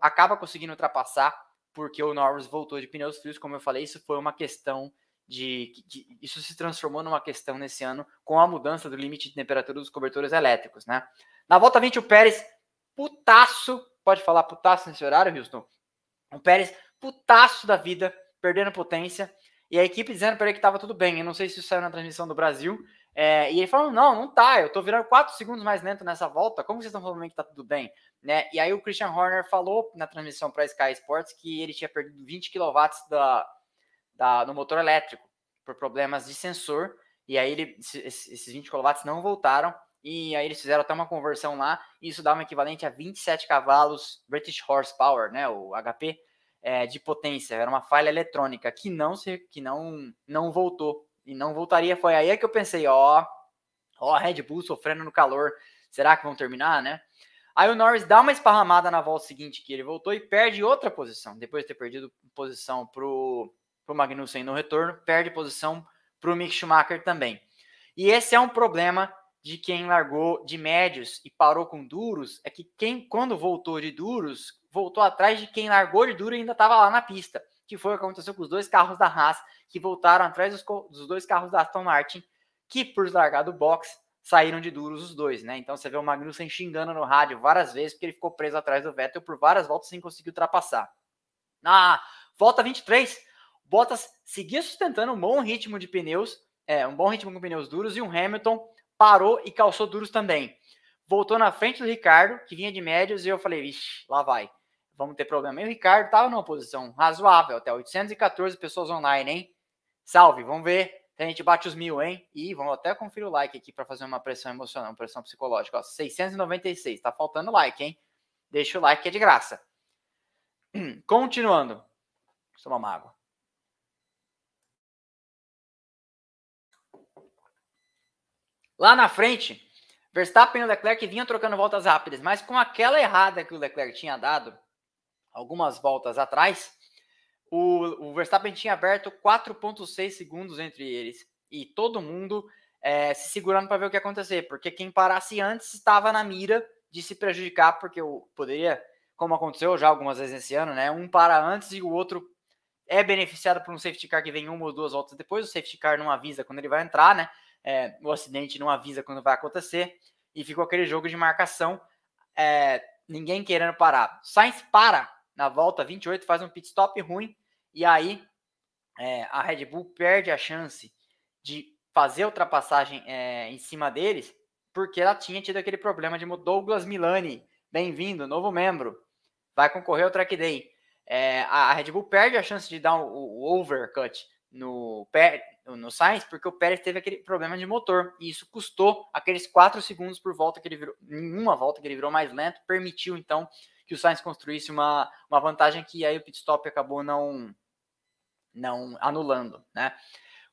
acaba conseguindo ultrapassar porque o Norris voltou de pneus frios, como eu falei, isso foi uma questão de, de, isso se transformou numa questão nesse ano com a mudança do limite de temperatura dos cobertores elétricos, né? Na volta 20 o Pérez putaço, pode falar putaço nesse horário, Houston? O Pérez putaço da vida, perdendo potência, e a equipe dizendo para ele que estava tudo bem. Eu não sei se isso saiu na transmissão do Brasil, é, e ele falou: não, não tá, eu tô virando 4 segundos mais lento nessa volta, como vocês estão falando que tá tudo bem? Né? E aí o Christian Horner falou na transmissão para Sky Sports que ele tinha perdido 20 kW da, da, no motor elétrico por problemas de sensor, e aí ele, esses 20 kW não voltaram, e aí eles fizeram até uma conversão lá, e isso dá um equivalente a 27 cavalos British Horsepower, né, o HP, é, de potência, era uma falha eletrônica que não se, que não, não voltou e não voltaria. Foi aí que eu pensei, ó, ó, Red Bull sofrendo no calor, será que vão terminar, né? Aí o Norris dá uma esparramada na volta seguinte que ele voltou e perde outra posição. Depois de ter perdido posição pro, pro Magnussen no retorno, perde posição pro Mick Schumacher também. E esse é um problema de quem largou de médios e parou com duros é que quem, quando voltou de duros, voltou atrás de quem largou de duro e ainda estava lá na pista, que foi o que aconteceu com os dois carros da Haas, que voltaram atrás dos, dos dois carros da Aston Martin, que por largar do box saíram de duros os dois, né? Então você vê o Magnussen xingando no rádio várias vezes porque ele ficou preso atrás do Vettel por várias voltas sem conseguir ultrapassar. Na volta 23, Bottas seguia sustentando um bom ritmo de pneus, é, um bom ritmo com pneus duros e o Hamilton parou e calçou duros também. Voltou na frente do Ricardo, que vinha de médios, e eu falei, vixe, lá vai. Vamos ter problema. E o Ricardo estava numa posição razoável, até 814 pessoas online, hein? Salve, vamos ver a gente bate os mil, hein? E vamos até conferir o like aqui para fazer uma pressão emocional, uma pressão psicológica. Ó, 696, tá faltando like, hein? Deixa o like que é de graça. Continuando. Vou tomar uma água. Lá na frente, Verstappen e Leclerc vinham trocando voltas rápidas, mas com aquela errada que o Leclerc tinha dado algumas voltas atrás, o, o Verstappen tinha aberto 4,6 segundos entre eles. E todo mundo é, se segurando para ver o que ia acontecer. Porque quem parasse antes estava na mira de se prejudicar, porque eu poderia, como aconteceu já algumas vezes esse ano, né? Um para antes e o outro é beneficiado por um safety car que vem uma ou duas voltas depois. O safety car não avisa quando ele vai entrar, né? É, o acidente não avisa quando vai acontecer. E ficou aquele jogo de marcação, é, ninguém querendo parar. Sainz para na volta 28 faz um pit stop ruim e aí é, a Red Bull perde a chance de fazer ultrapassagem é, em cima deles porque ela tinha tido aquele problema de Douglas Milani, bem-vindo, novo membro, vai concorrer ao Track Day. É, a Red Bull perde a chance de dar o, o overcut no, no Sainz, porque o Pérez teve aquele problema de motor, e isso custou aqueles 4 segundos por volta que ele virou, em uma volta que ele virou mais lento, permitiu então que o Sainz construísse uma, uma vantagem que aí o pit stop acabou não, não anulando, né?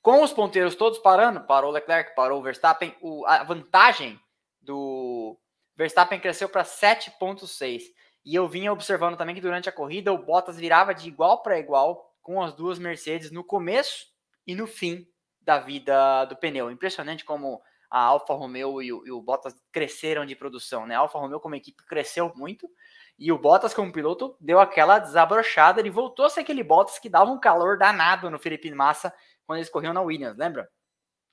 Com os ponteiros todos parando, parou o Leclerc, parou o Verstappen, o, a vantagem do Verstappen cresceu para 7,6. E eu vinha observando também que durante a corrida o Bottas virava de igual para igual com as duas Mercedes no começo e no fim da vida do pneu. Impressionante como a Alfa Romeo e o, e o Bottas cresceram de produção, né? A Alfa Romeo como equipe cresceu muito e o Bottas, como piloto, deu aquela desabrochada. Ele voltou a ser aquele Bottas que dava um calor danado no Felipe Massa quando eles corriam na Williams, lembra?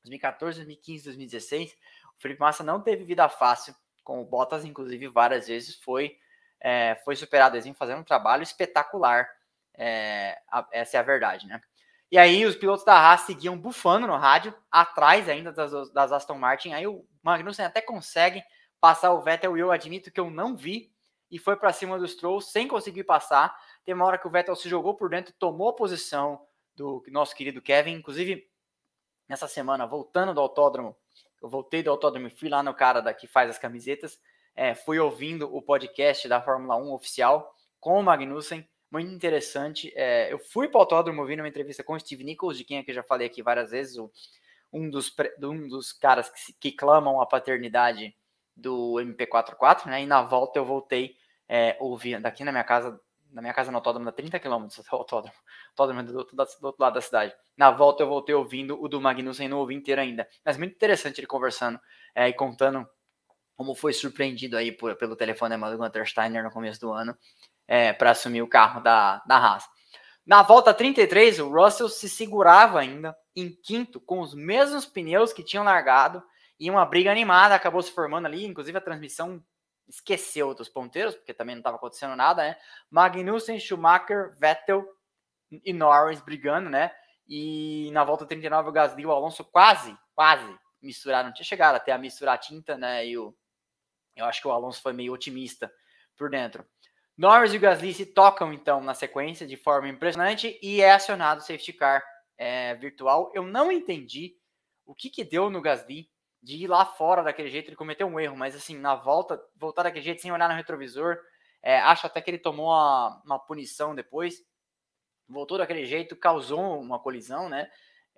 2014, 2015, 2016. O Felipe Massa não teve vida fácil com o Bottas, inclusive várias vezes foi, é, foi superado. Eles fazendo um trabalho espetacular. É, a, essa é a verdade, né? E aí os pilotos da Haas seguiam bufando no rádio, atrás ainda das, das Aston Martin. Aí o Magnussen até consegue passar o Vettel e eu admito que eu não vi e foi para cima do Stroll sem conseguir passar. Tem uma hora que o Vettel se jogou por dentro, tomou a posição do nosso querido Kevin. Inclusive, nessa semana, voltando do autódromo, eu voltei do autódromo e fui lá no cara da, que faz as camisetas. É, fui ouvindo o podcast da Fórmula 1 oficial com o Magnussen, muito interessante. É, eu fui para o autódromo ouvindo uma entrevista com o Steve Nichols, de quem é que eu já falei aqui várias vezes, o, um, dos, um dos caras que, que clamam a paternidade do MP44, né? E na volta eu voltei é, ouvindo daqui na minha casa, na minha casa no autódromo, dá 30 km até autódromo, autódromo do, do, do, outro lado da cidade. Na volta eu voltei ouvindo o do Magnussen, não ouvi inteiro ainda. Mas muito interessante ele conversando é, e contando como foi surpreendido aí por, pelo telefone do Gunter Steiner no começo do ano é, para assumir o carro da, da Haas. Na volta 33, o Russell se segurava ainda em quinto com os mesmos pneus que tinham largado e uma briga animada acabou se formando ali, inclusive a transmissão esqueceu dos ponteiros, porque também não estava acontecendo nada, né? Magnussen, Schumacher, Vettel e Norris brigando, né? E na volta 39 o Gasly e o Alonso quase, quase misturaram, tinha chegado até a misturar a tinta, né? E o, eu acho que o Alonso foi meio otimista por dentro. Norris e o Gasly se tocam então na sequência de forma impressionante e é acionado o safety car é, virtual. Eu não entendi o que que deu no Gasly de ir lá fora daquele jeito, ele cometeu um erro, mas assim, na volta, voltar daquele jeito sem olhar no retrovisor, é, acho até que ele tomou uma, uma punição depois, voltou daquele jeito, causou uma colisão, né,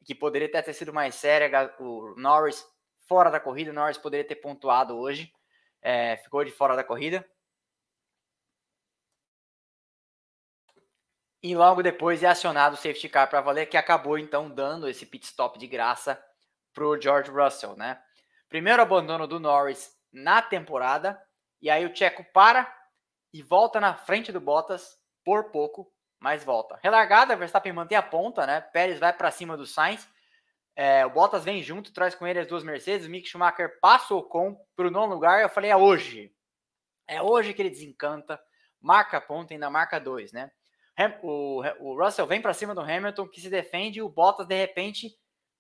que poderia até ter sido mais séria, o Norris fora da corrida, o Norris poderia ter pontuado hoje, é, ficou de fora da corrida. E logo depois é acionado o safety car para valer, que acabou então dando esse pit stop de graça para o George Russell, né? Primeiro abandono do Norris na temporada. E aí o Checo para e volta na frente do Bottas por pouco, mas volta. Relargada, Verstappen mantém a ponta, né? Pérez vai para cima do Sainz. É, o Bottas vem junto, traz com ele as duas Mercedes. Mick Schumacher passa o com para o nono lugar. Eu falei, é hoje. É hoje que ele desencanta. Marca a ponta, ainda marca dois, né? O, o Russell vem para cima do Hamilton, que se defende. E o Bottas, de repente,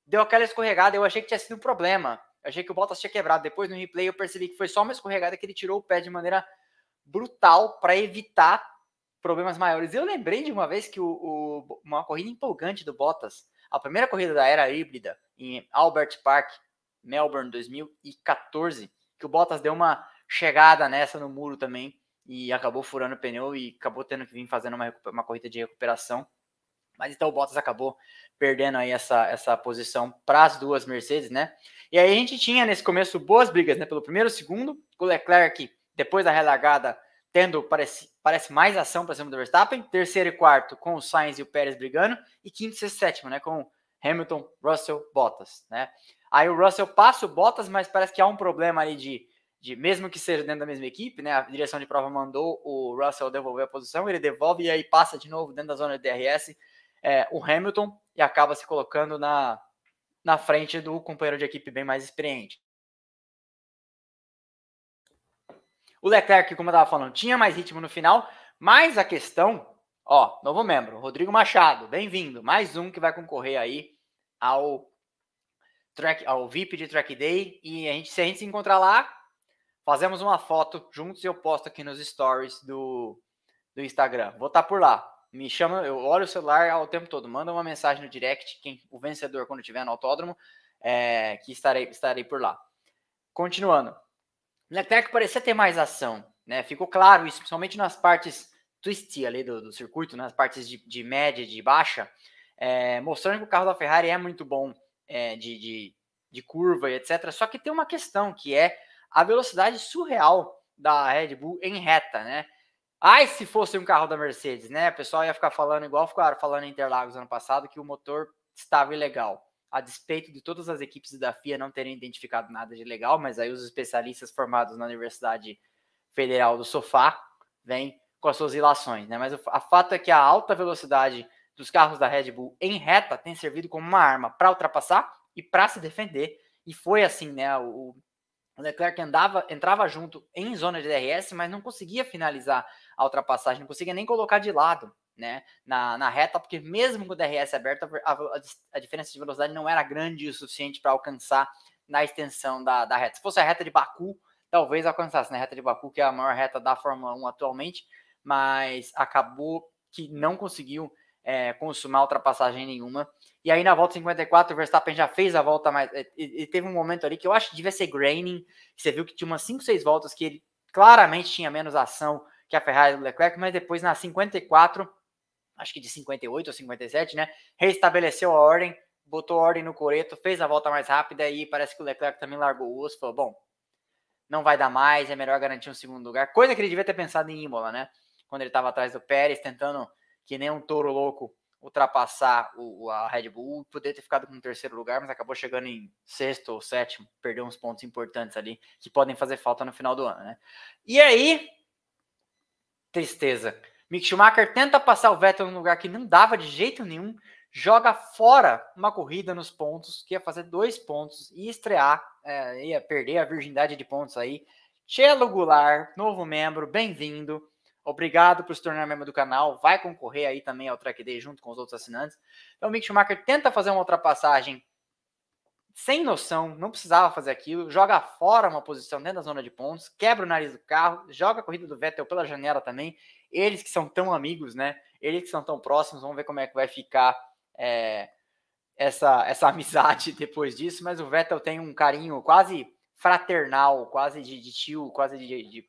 deu aquela escorregada. Eu achei que tinha sido um problema. Eu achei que o Bottas tinha quebrado. Depois no replay eu percebi que foi só uma escorregada que ele tirou o pé de maneira brutal para evitar problemas maiores. Eu lembrei de uma vez que o, o, uma corrida empolgante do Bottas, a primeira corrida da era híbrida em Albert Park, Melbourne 2014, que o Bottas deu uma chegada nessa no muro também e acabou furando o pneu e acabou tendo que vir fazendo uma, uma corrida de recuperação. Mas então o Bottas acabou perdendo aí essa, essa posição para as duas Mercedes, né? E aí a gente tinha nesse começo boas brigas, né? Pelo primeiro e segundo, o Leclerc, depois da relargada, tendo, parece, parece mais ação para cima do Verstappen. Terceiro e quarto, com o Sainz e o Pérez brigando. E quinto e sétimo, né? Com Hamilton, Russell, Bottas, né? Aí o Russell passa o Bottas, mas parece que há um problema ali de, de, mesmo que seja dentro da mesma equipe, né? A direção de prova mandou o Russell devolver a posição, ele devolve e aí passa de novo dentro da zona de DRS é, o Hamilton e acaba se colocando na, na frente do companheiro de equipe bem mais experiente. O Leclerc, como eu estava falando, tinha mais ritmo no final, mas a questão, ó, novo membro, Rodrigo Machado, bem-vindo, mais um que vai concorrer aí ao track, ao VIP de Track Day e a gente, se a gente se encontrar lá, fazemos uma foto juntos e eu posto aqui nos stories do, do Instagram. Vou estar tá por lá me chama, eu olho o celular ao tempo todo, manda uma mensagem no direct, quem, o vencedor quando estiver no autódromo, é, que estarei, estarei por lá. Continuando. Leclerc parecia ter mais ação, né? Ficou claro isso, principalmente nas partes twisty ali do, do circuito, nas partes de, de média de baixa, é, mostrando que o carro da Ferrari é muito bom é, de, de, de curva e etc. Só que tem uma questão que é a velocidade surreal da Red Bull em reta, né? Ai, se fosse um carro da Mercedes, né? O pessoal ia ficar falando igual ficaram falando em Interlagos ano passado que o motor estava ilegal. A despeito de todas as equipes da FIA não terem identificado nada de legal, mas aí os especialistas formados na Universidade Federal do Sofá vêm com as suas ilações, né? Mas o fato é que a alta velocidade dos carros da Red Bull em reta tem servido como uma arma para ultrapassar e para se defender. E foi assim, né? O, Leclerc andava, entrava junto em zona de DRS, mas não conseguia finalizar a ultrapassagem, não conseguia nem colocar de lado, né, na, na reta, porque mesmo com o DRS aberto, a, a, a diferença de velocidade não era grande o suficiente para alcançar na extensão da, da reta. Se fosse a reta de Baku, talvez alcançasse na né, reta de Baku, que é a maior reta da Fórmula 1 atualmente, mas acabou que não conseguiu é, consumar ultrapassagem nenhuma. E aí na volta 54, o Verstappen já fez a volta mais. E, teve um momento ali que eu acho que devia ser graining. Você viu que tinha umas 5, 6 voltas que ele claramente tinha menos ação que a Ferrari do Leclerc, mas depois na 54, acho que de 58 ou 57, né? Reestabeleceu a ordem, botou a ordem no coreto, fez a volta mais rápida e parece que o Leclerc também largou o osso, falou, bom, não vai dar mais, é melhor garantir um segundo lugar. Coisa que ele devia ter pensado em Imola, né? Quando ele estava atrás do Pérez, tentando que nem um touro louco ultrapassar o, a Red Bull, poder ter ficado com o terceiro lugar, mas acabou chegando em sexto ou sétimo, perdeu uns pontos importantes ali que podem fazer falta no final do ano, né? E aí, tristeza. Mick Schumacher tenta passar o Vettel num lugar que não dava de jeito nenhum, joga fora uma corrida nos pontos, que ia fazer dois pontos e estrear, é, ia perder a virgindade de pontos aí. Chelo Goulart, novo membro, bem-vindo. Obrigado por se tornar membro do canal. Vai concorrer aí também ao Track Day junto com os outros assinantes. Então o Mick Schumacher tenta fazer uma ultrapassagem sem noção, não precisava fazer aquilo, joga fora uma posição dentro da zona de pontos, quebra o nariz do carro, joga a corrida do Vettel pela janela também. Eles que são tão amigos, né? Eles que são tão próximos, vamos ver como é que vai ficar é, essa, essa amizade depois disso. Mas o Vettel tem um carinho quase fraternal, quase de, de tio, quase de, de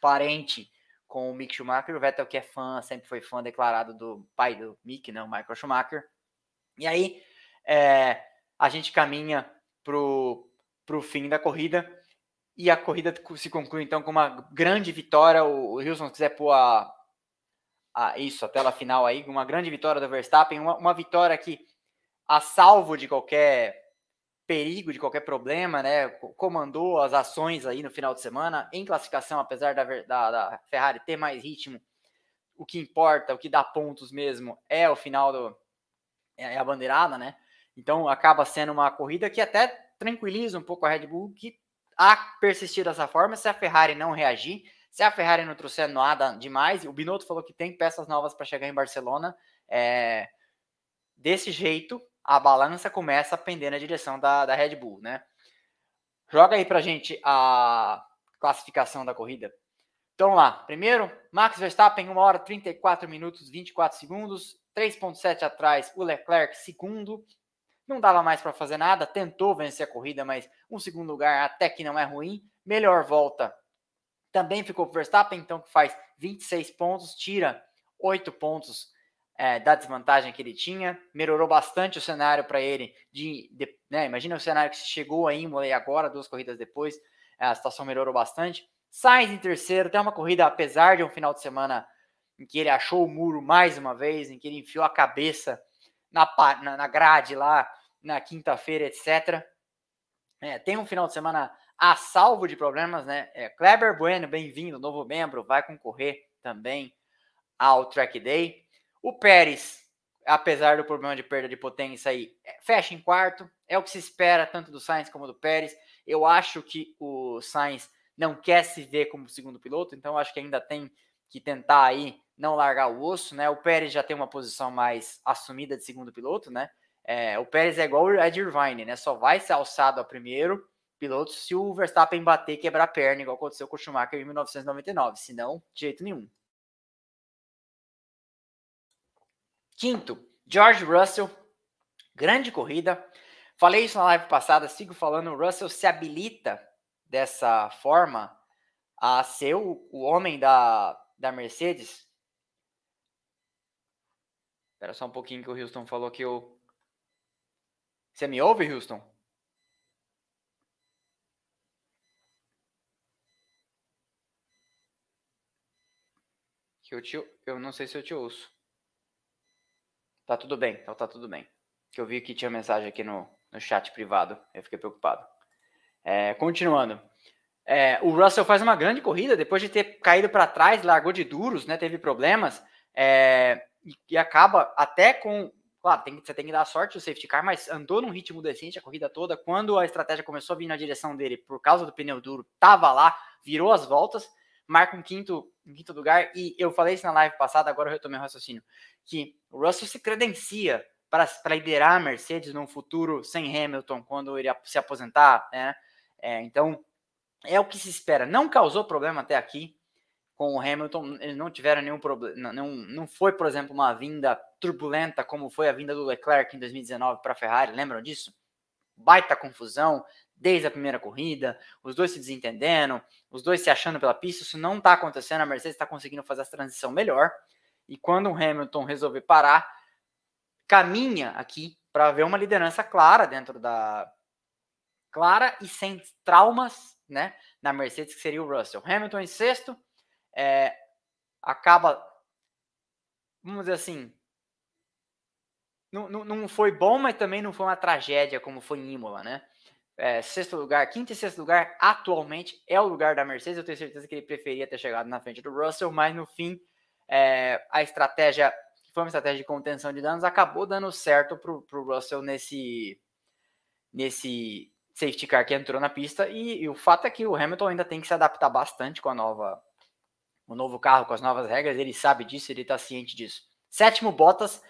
parente com o Mick Schumacher. O Vettel que é fã, sempre foi fã declarado do pai do Mick, né? O Michael Schumacher. E aí, é, a gente caminha pro, pro fim da corrida e a corrida se conclui então com uma grande vitória. O, o Wilson, se quiser pôr a, a, isso, a tela final aí, uma grande vitória do Verstappen, uma, uma vitória que, a salvo de qualquer perigo de qualquer problema, né? Comandou as ações aí no final de semana em classificação, apesar da, da, da Ferrari ter mais ritmo. O que importa, o que dá pontos mesmo, é o final do é a bandeirada, né? Então acaba sendo uma corrida que até tranquiliza um pouco a Red Bull, que a persistir dessa forma, se a Ferrari não reagir, se a Ferrari não trouxer nada demais, o Binotto falou que tem peças novas para chegar em Barcelona, é, desse jeito a balança começa a pender na direção da, da Red Bull, né? Joga aí pra gente a classificação da corrida. Então lá, primeiro, Max Verstappen, 1 hora 34 minutos 24 segundos, 3.7 atrás o Leclerc, segundo. Não dava mais para fazer nada, tentou vencer a corrida, mas um segundo lugar até que não é ruim. Melhor volta também ficou para Verstappen, então que faz 26 pontos, tira 8 pontos é, da desvantagem que ele tinha, melhorou bastante o cenário para ele. De, de né, imagina o cenário que se chegou a Imola e agora, duas corridas depois, a situação melhorou bastante. Sainz em terceiro, tem uma corrida, apesar de um final de semana em que ele achou o muro mais uma vez, em que ele enfiou a cabeça na, na, na grade lá na quinta-feira, etc. É, tem um final de semana a salvo de problemas, né? É, Kleber Bueno, bem-vindo, novo membro, vai concorrer também ao Track Day. O Pérez, apesar do problema de perda de potência aí, é, fecha em quarto. É o que se espera tanto do Sainz como do Pérez. Eu acho que o Sainz não quer se ver como segundo piloto, então acho que ainda tem que tentar aí não largar o osso, né? O Pérez já tem uma posição mais assumida de segundo piloto, né? É, o Pérez é igual Ed Irvine, né? Só vai ser alçado a primeiro piloto se o Verstappen bater e quebrar a perna, igual aconteceu com o Schumacher em 1999. Senão, de jeito nenhum. Quinto, George Russell, grande corrida. Falei isso na live passada, sigo falando, o Russell se habilita dessa forma a ser o, o homem da, da Mercedes. Espera só um pouquinho que o Houston falou que eu... Você me ouve, Houston? Eu te... Eu não sei se eu te ouço. Tá tudo bem, então tá tudo bem. Que eu vi que tinha mensagem aqui no, no chat privado, eu fiquei preocupado. É, continuando. É, o Russell faz uma grande corrida, depois de ter caído para trás, largou de duros, né, teve problemas, é, e, e, acaba até com. Claro, tem, você tem que dar sorte o safety car, mas andou num ritmo decente a corrida toda. Quando a estratégia começou a vir na direção dele por causa do pneu duro, tava lá, virou as voltas marca um quinto, um quinto lugar. E eu falei isso na live passada, agora eu retomei o raciocínio. Que o Russell se credencia para, para liderar a Mercedes num futuro sem Hamilton, quando ele se aposentar. Né? É, então, é o que se espera. Não causou problema até aqui com o Hamilton, eles não tiveram nenhum problema. Não, não foi, por exemplo, uma vinda turbulenta como foi a vinda do Leclerc em 2019 para a Ferrari. Lembram disso? Baita confusão, desde a primeira corrida, os dois se desentendendo, os dois se achando pela pista. Isso não está acontecendo. A Mercedes está conseguindo fazer essa transição melhor. E quando o Hamilton resolver parar, caminha aqui para ver uma liderança clara dentro da. clara e sem traumas, né? Na Mercedes, que seria o Russell. Hamilton em sexto, é, acaba, vamos dizer assim, não, não, não foi bom, mas também não foi uma tragédia como foi em Imola, né? É, sexto lugar, quinto e sexto lugar, atualmente é o lugar da Mercedes. Eu tenho certeza que ele preferia ter chegado na frente do Russell, mas no fim, é, a estratégia, que foi uma estratégia de contenção de danos, acabou dando certo para o Russell nesse, nesse safety car que entrou na pista. E, e, o fato é que o Hamilton ainda tem que se adaptar bastante com a nova, o novo carro, com as novas regras. Ele sabe disso, ele está ciente disso. Sétimo, Bottas.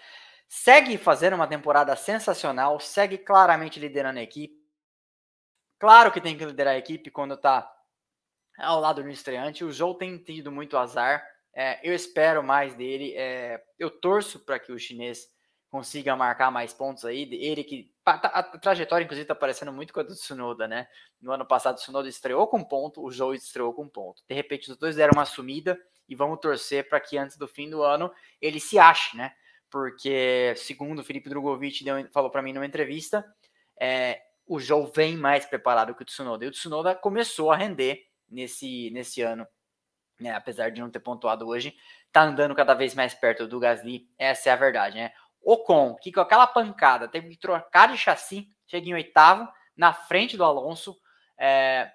Segue fazendo uma temporada sensacional, segue claramente liderando a equipe Claro que tem que liderar a equipe quando está ao lado do estreante. O Joe tem tido muito azar. É, eu espero mais dele. É, eu torço para que o chinês consiga marcar mais pontos aí. Ele que. Tá, a, trajetória, inclusive, está parecendo muito com a do Tsunoda, né? No ano passado, o Tsunoda estreou com ponto, o Joe estreou com ponto. De repente, os dois deram uma sumida e vamos torcer para que antes do fim do ano ele se ache, né? Porque, segundo o Felipe Drogovic deu, falou para mim numa entrevista, é, o Joe vem mais preparado que o Tsunoda. E o Tsunoda começou a render nesse, nesse ano, né? apesar de não ter pontuado hoje, tá andando cada vez mais perto do Gasly, essa é a verdade, né? Ocon, que com aquela pancada teve que trocar de chassi, chega em oitavo, na frente do Alonso. É,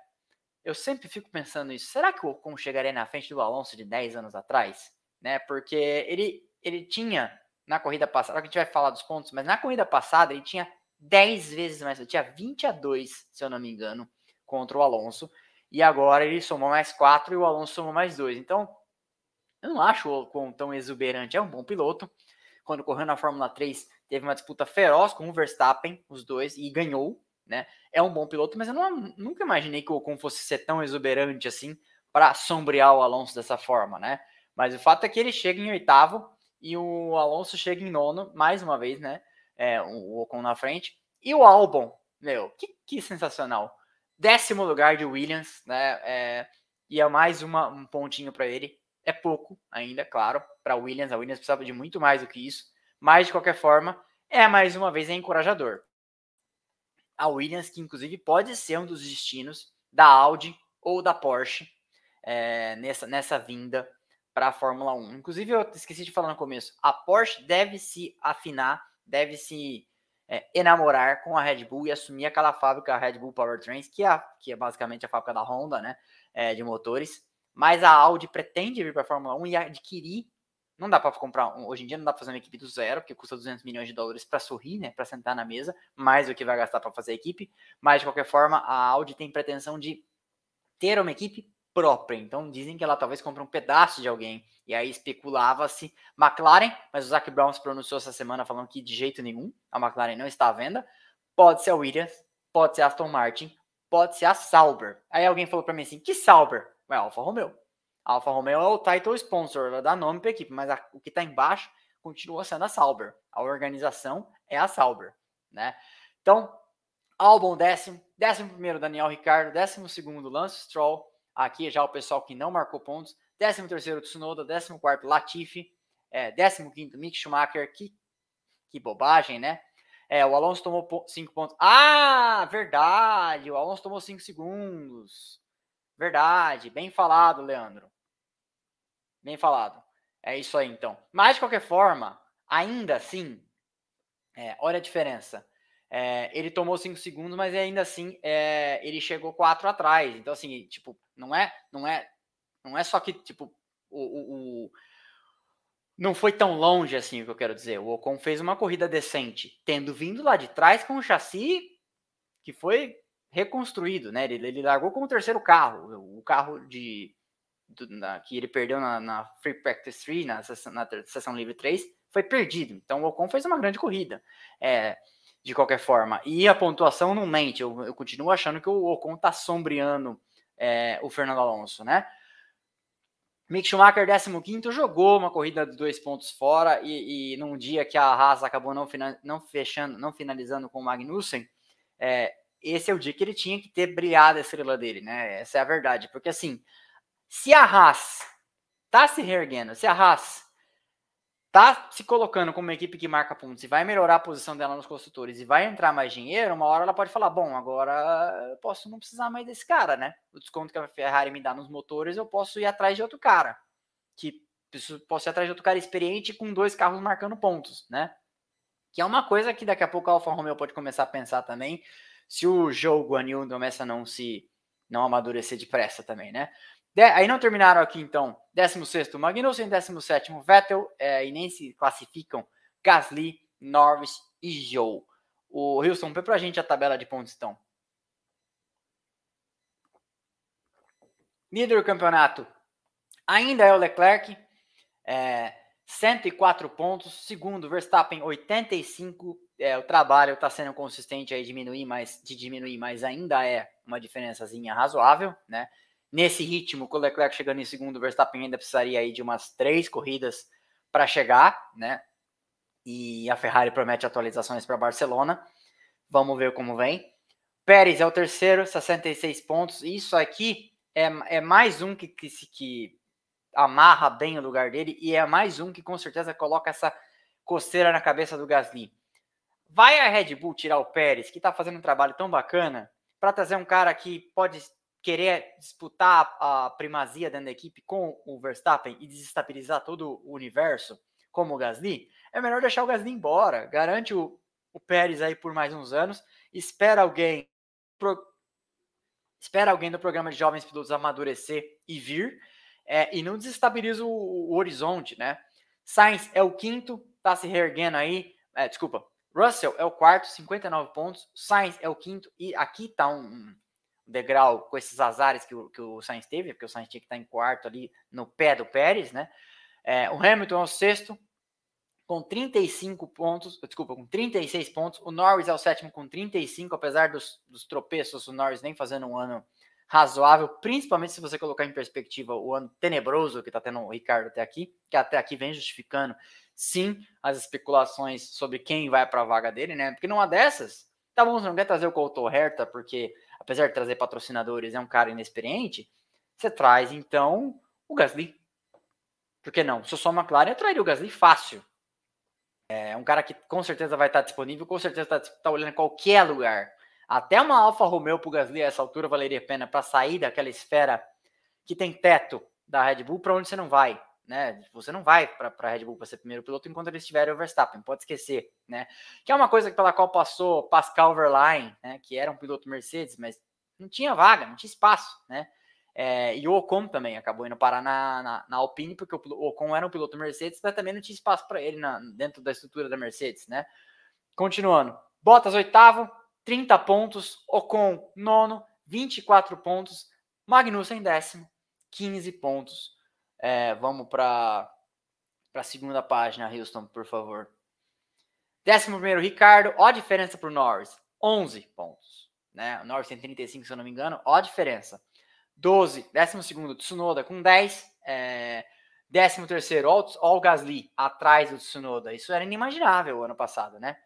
eu sempre fico pensando isso. Será que o Ocon chegaria na frente do Alonso de 10 anos atrás? Né? Porque ele, ele tinha, na corrida passada, a gente vai falar dos pontos, mas na corrida passada ele tinha 10 vezes mais, tinha 20 a 2, se eu não me engano, contra o Alonso. E agora ele somou mais 4 e o Alonso somou mais 2. Então, eu não acho o Ocon tão exuberante. É um bom piloto. Quando correu na Fórmula 3, teve uma disputa feroz com o Verstappen, os dois, e ganhou. Né? É um bom piloto, mas eu não, nunca imaginei que o Ocon fosse ser tão exuberante assim para sombrear o Alonso dessa forma, né? Mas o fato é que ele chega em oitavo e o Alonso chega em nono, mais uma vez, né? É, o Ocon na frente. E o Albon, meu, que, que sensacional. Décimo lugar de Williams, né? É, e é mais uma, um pontinho para ele. É pouco ainda, claro, para Williams. A Williams precisava de muito mais do que isso. Mas, de qualquer forma, é mais uma vez é encorajador a Williams, que inclusive pode ser um dos destinos da Audi ou da Porsche é, nessa, nessa vinda para a Fórmula 1. Inclusive, eu esqueci de falar no começo, a Porsche deve se afinar, deve se é, enamorar com a Red Bull e assumir aquela fábrica, Red Bull Powertrains, que é, que é basicamente a fábrica da Honda, né, é, de motores. Mas a Audi pretende vir para a Fórmula 1 e adquirir não dá para comprar, hoje em dia não dá para fazer uma equipe do zero, porque custa 200 milhões de dólares para sorrir, né, para sentar na mesa, mais do que vai gastar para fazer a equipe. Mas de qualquer forma, a Audi tem pretensão de ter uma equipe própria. Então dizem que ela talvez compre um pedaço de alguém. E aí especulava-se McLaren, mas o Zac Brown se pronunciou essa semana falando que de jeito nenhum a McLaren não está à venda. Pode ser a Williams, pode ser a Aston Martin, pode ser a Sauber. Aí alguém falou para mim assim: que Sauber? É Alfa Romeo. A Alfa Romeo é o title sponsor, ela dá nome para a equipe, mas a, o que está embaixo continua sendo a Sauber. A organização é a Sauber, né? Então, Albon décimo, décimo primeiro Daniel Ricardo, décimo segundo Lance Stroll, aqui já o pessoal que não marcou pontos, décimo terceiro Tsunoda, décimo quarto Latifi, é, décimo quinto Mick Schumacher, que, que bobagem, né? É, o Alonso tomou 5 pontos. Ah, verdade! O Alonso tomou 5 segundos. Verdade, bem falado, Leandro. Bem falado. É isso aí, então. Mas, de qualquer forma, ainda assim, é, olha a diferença. É, ele tomou 5 segundos, mas ainda assim é, ele chegou 4 atrás. Então, assim, tipo, não é, não é, não é só que, tipo, o, o, o, não foi tão longe assim o que eu quero dizer. O Ocon fez uma corrida decente, tendo vindo lá de trás com um chassi que foi reconstruído, né? Ele, ele largou com o terceiro carro, o carro de do, na, que ele perdeu na, na, Free Practice 3, na, na sessão livre 3, foi perdido. Então o Ocon fez uma grande corrida, é, de qualquer forma. E a pontuação não mente, eu, eu continuo achando que o Ocon está sombreando é, o Fernando Alonso, né? Mick Schumacher, 15, jogou uma corrida de dois pontos fora e, e num dia que a Haas acabou não, não fechando, não finalizando com o Magnussen, é, esse é o dia que ele tinha que ter brilhado a estrela dele, né? Essa é a verdade, porque assim, se a Haas tá se reerguendo, se a Haas tá se colocando como uma equipe que marca pontos e vai melhorar a posição dela nos construtores e vai entrar mais dinheiro, uma hora ela pode falar: bom, agora eu posso não precisar mais desse cara, né? O desconto que a Ferrari me dá nos motores, eu posso ir atrás de outro cara. Que posso ir atrás de outro cara experiente com dois carros marcando pontos, né? Que é uma coisa que daqui a pouco a Alfa Romeo pode começar a pensar também, se o jogo Guanyu começa a não se não amadurecer depressa também, né? De, aí não terminaram aqui, então, 16º Magnussen, 17º Vettel, é, e nem se classificam Gasly, Norris e Joe. O Wilson, põe pra gente a tabela de pontos, então. Líder do campeonato ainda é o Leclerc, é, 104 pontos. Segundo, Verstappen, 85. É, o trabalho está sendo consistente aí, diminuir, mas de diminuir, mas ainda é uma diferençazinha razoável, né? Nesse ritmo, com o Leclerc chegando em segundo, o Verstappen ainda precisaria aí de umas três corridas para chegar, né? E a Ferrari promete atualizações para Barcelona. Vamos ver como vem. Pérez é o terceiro, 66 pontos. Isso aqui é, é mais um que, que, que amarra bem o lugar dele e é mais um que com certeza coloca essa coceira na cabeça do Gasly. Vai a Red Bull tirar o Pérez, que está fazendo um trabalho tão bacana, para trazer um cara que pode querer disputar a primazia dentro da equipe com o Verstappen e desestabilizar todo o universo, como o Gasly, é melhor deixar o Gasly embora. Garante o, o Pérez aí por mais uns anos, espera alguém pro... espera alguém do programa de jovens pilotos amadurecer e vir, é, e não desestabiliza o, o, horizonte, né? Sainz é o quinto, tá se reerguendo aí, é, desculpa, Russell é o quarto, 59 pontos, Sainz é o quinto, e aqui tá um, um degrau com esses azares que o, que o Sainz teve, porque o Sainz tinha que estar em quarto ali no pé do Pérez, né? É, o Hamilton é o sexto, com 35 pontos, desculpa, com 36 pontos. O Norris é o sétimo com 35, apesar dos, dos tropeços, o Norris nem fazendo um ano razoável, principalmente se você colocar em perspectiva o ano tenebroso que está tendo o Ricardo até aqui, que até aqui vem justificando, sim, as especulações sobre quem vai para a vaga dele, né? Porque numa dessas, tá bom, você não quer trazer o Couto Herta, porque apesar de trazer patrocinadores, é um cara inexperiente, você traz então o Gasly. Por que não? Se eu sou uma McLaren, eu trairia o Gasly fácil. É um cara que com certeza vai estar disponível, com certeza está tá olhando em qualquer lugar. Até uma Alfa Romeo para o Gasly a essa altura valeria a pena para sair daquela esfera que tem teto da Red Bull para onde você não vai. Né? Você não vai para a Red Bull para ser primeiro piloto enquanto eles estiverem o Verstappen, pode esquecer, né? Que é uma coisa pela qual passou Pascal Verlaine, né? Que era um piloto Mercedes, mas não tinha vaga, não tinha espaço, né? É, e o Ocon também acabou indo parar na, na, na, Alpine, porque o Ocon era um piloto Mercedes, mas também não tinha espaço para ele na, dentro da estrutura da Mercedes, né? Continuando. Bottas oitavo, 30 pontos. Ocon nono, 24 pontos. Magnussen décimo, 15 pontos. É, vamos para a segunda página, Houston, por favor. Décimo primeiro, Ricardo. Ó a diferença para o Norris, 11 pontos. Né? O Norris tem 35, se eu não me engano. Ó a diferença. 12, 12 Tsunoda com 10. É, 13 terceiro, ó, o Gasly atrás do Tsunoda. Isso era inimaginável ano passado, né?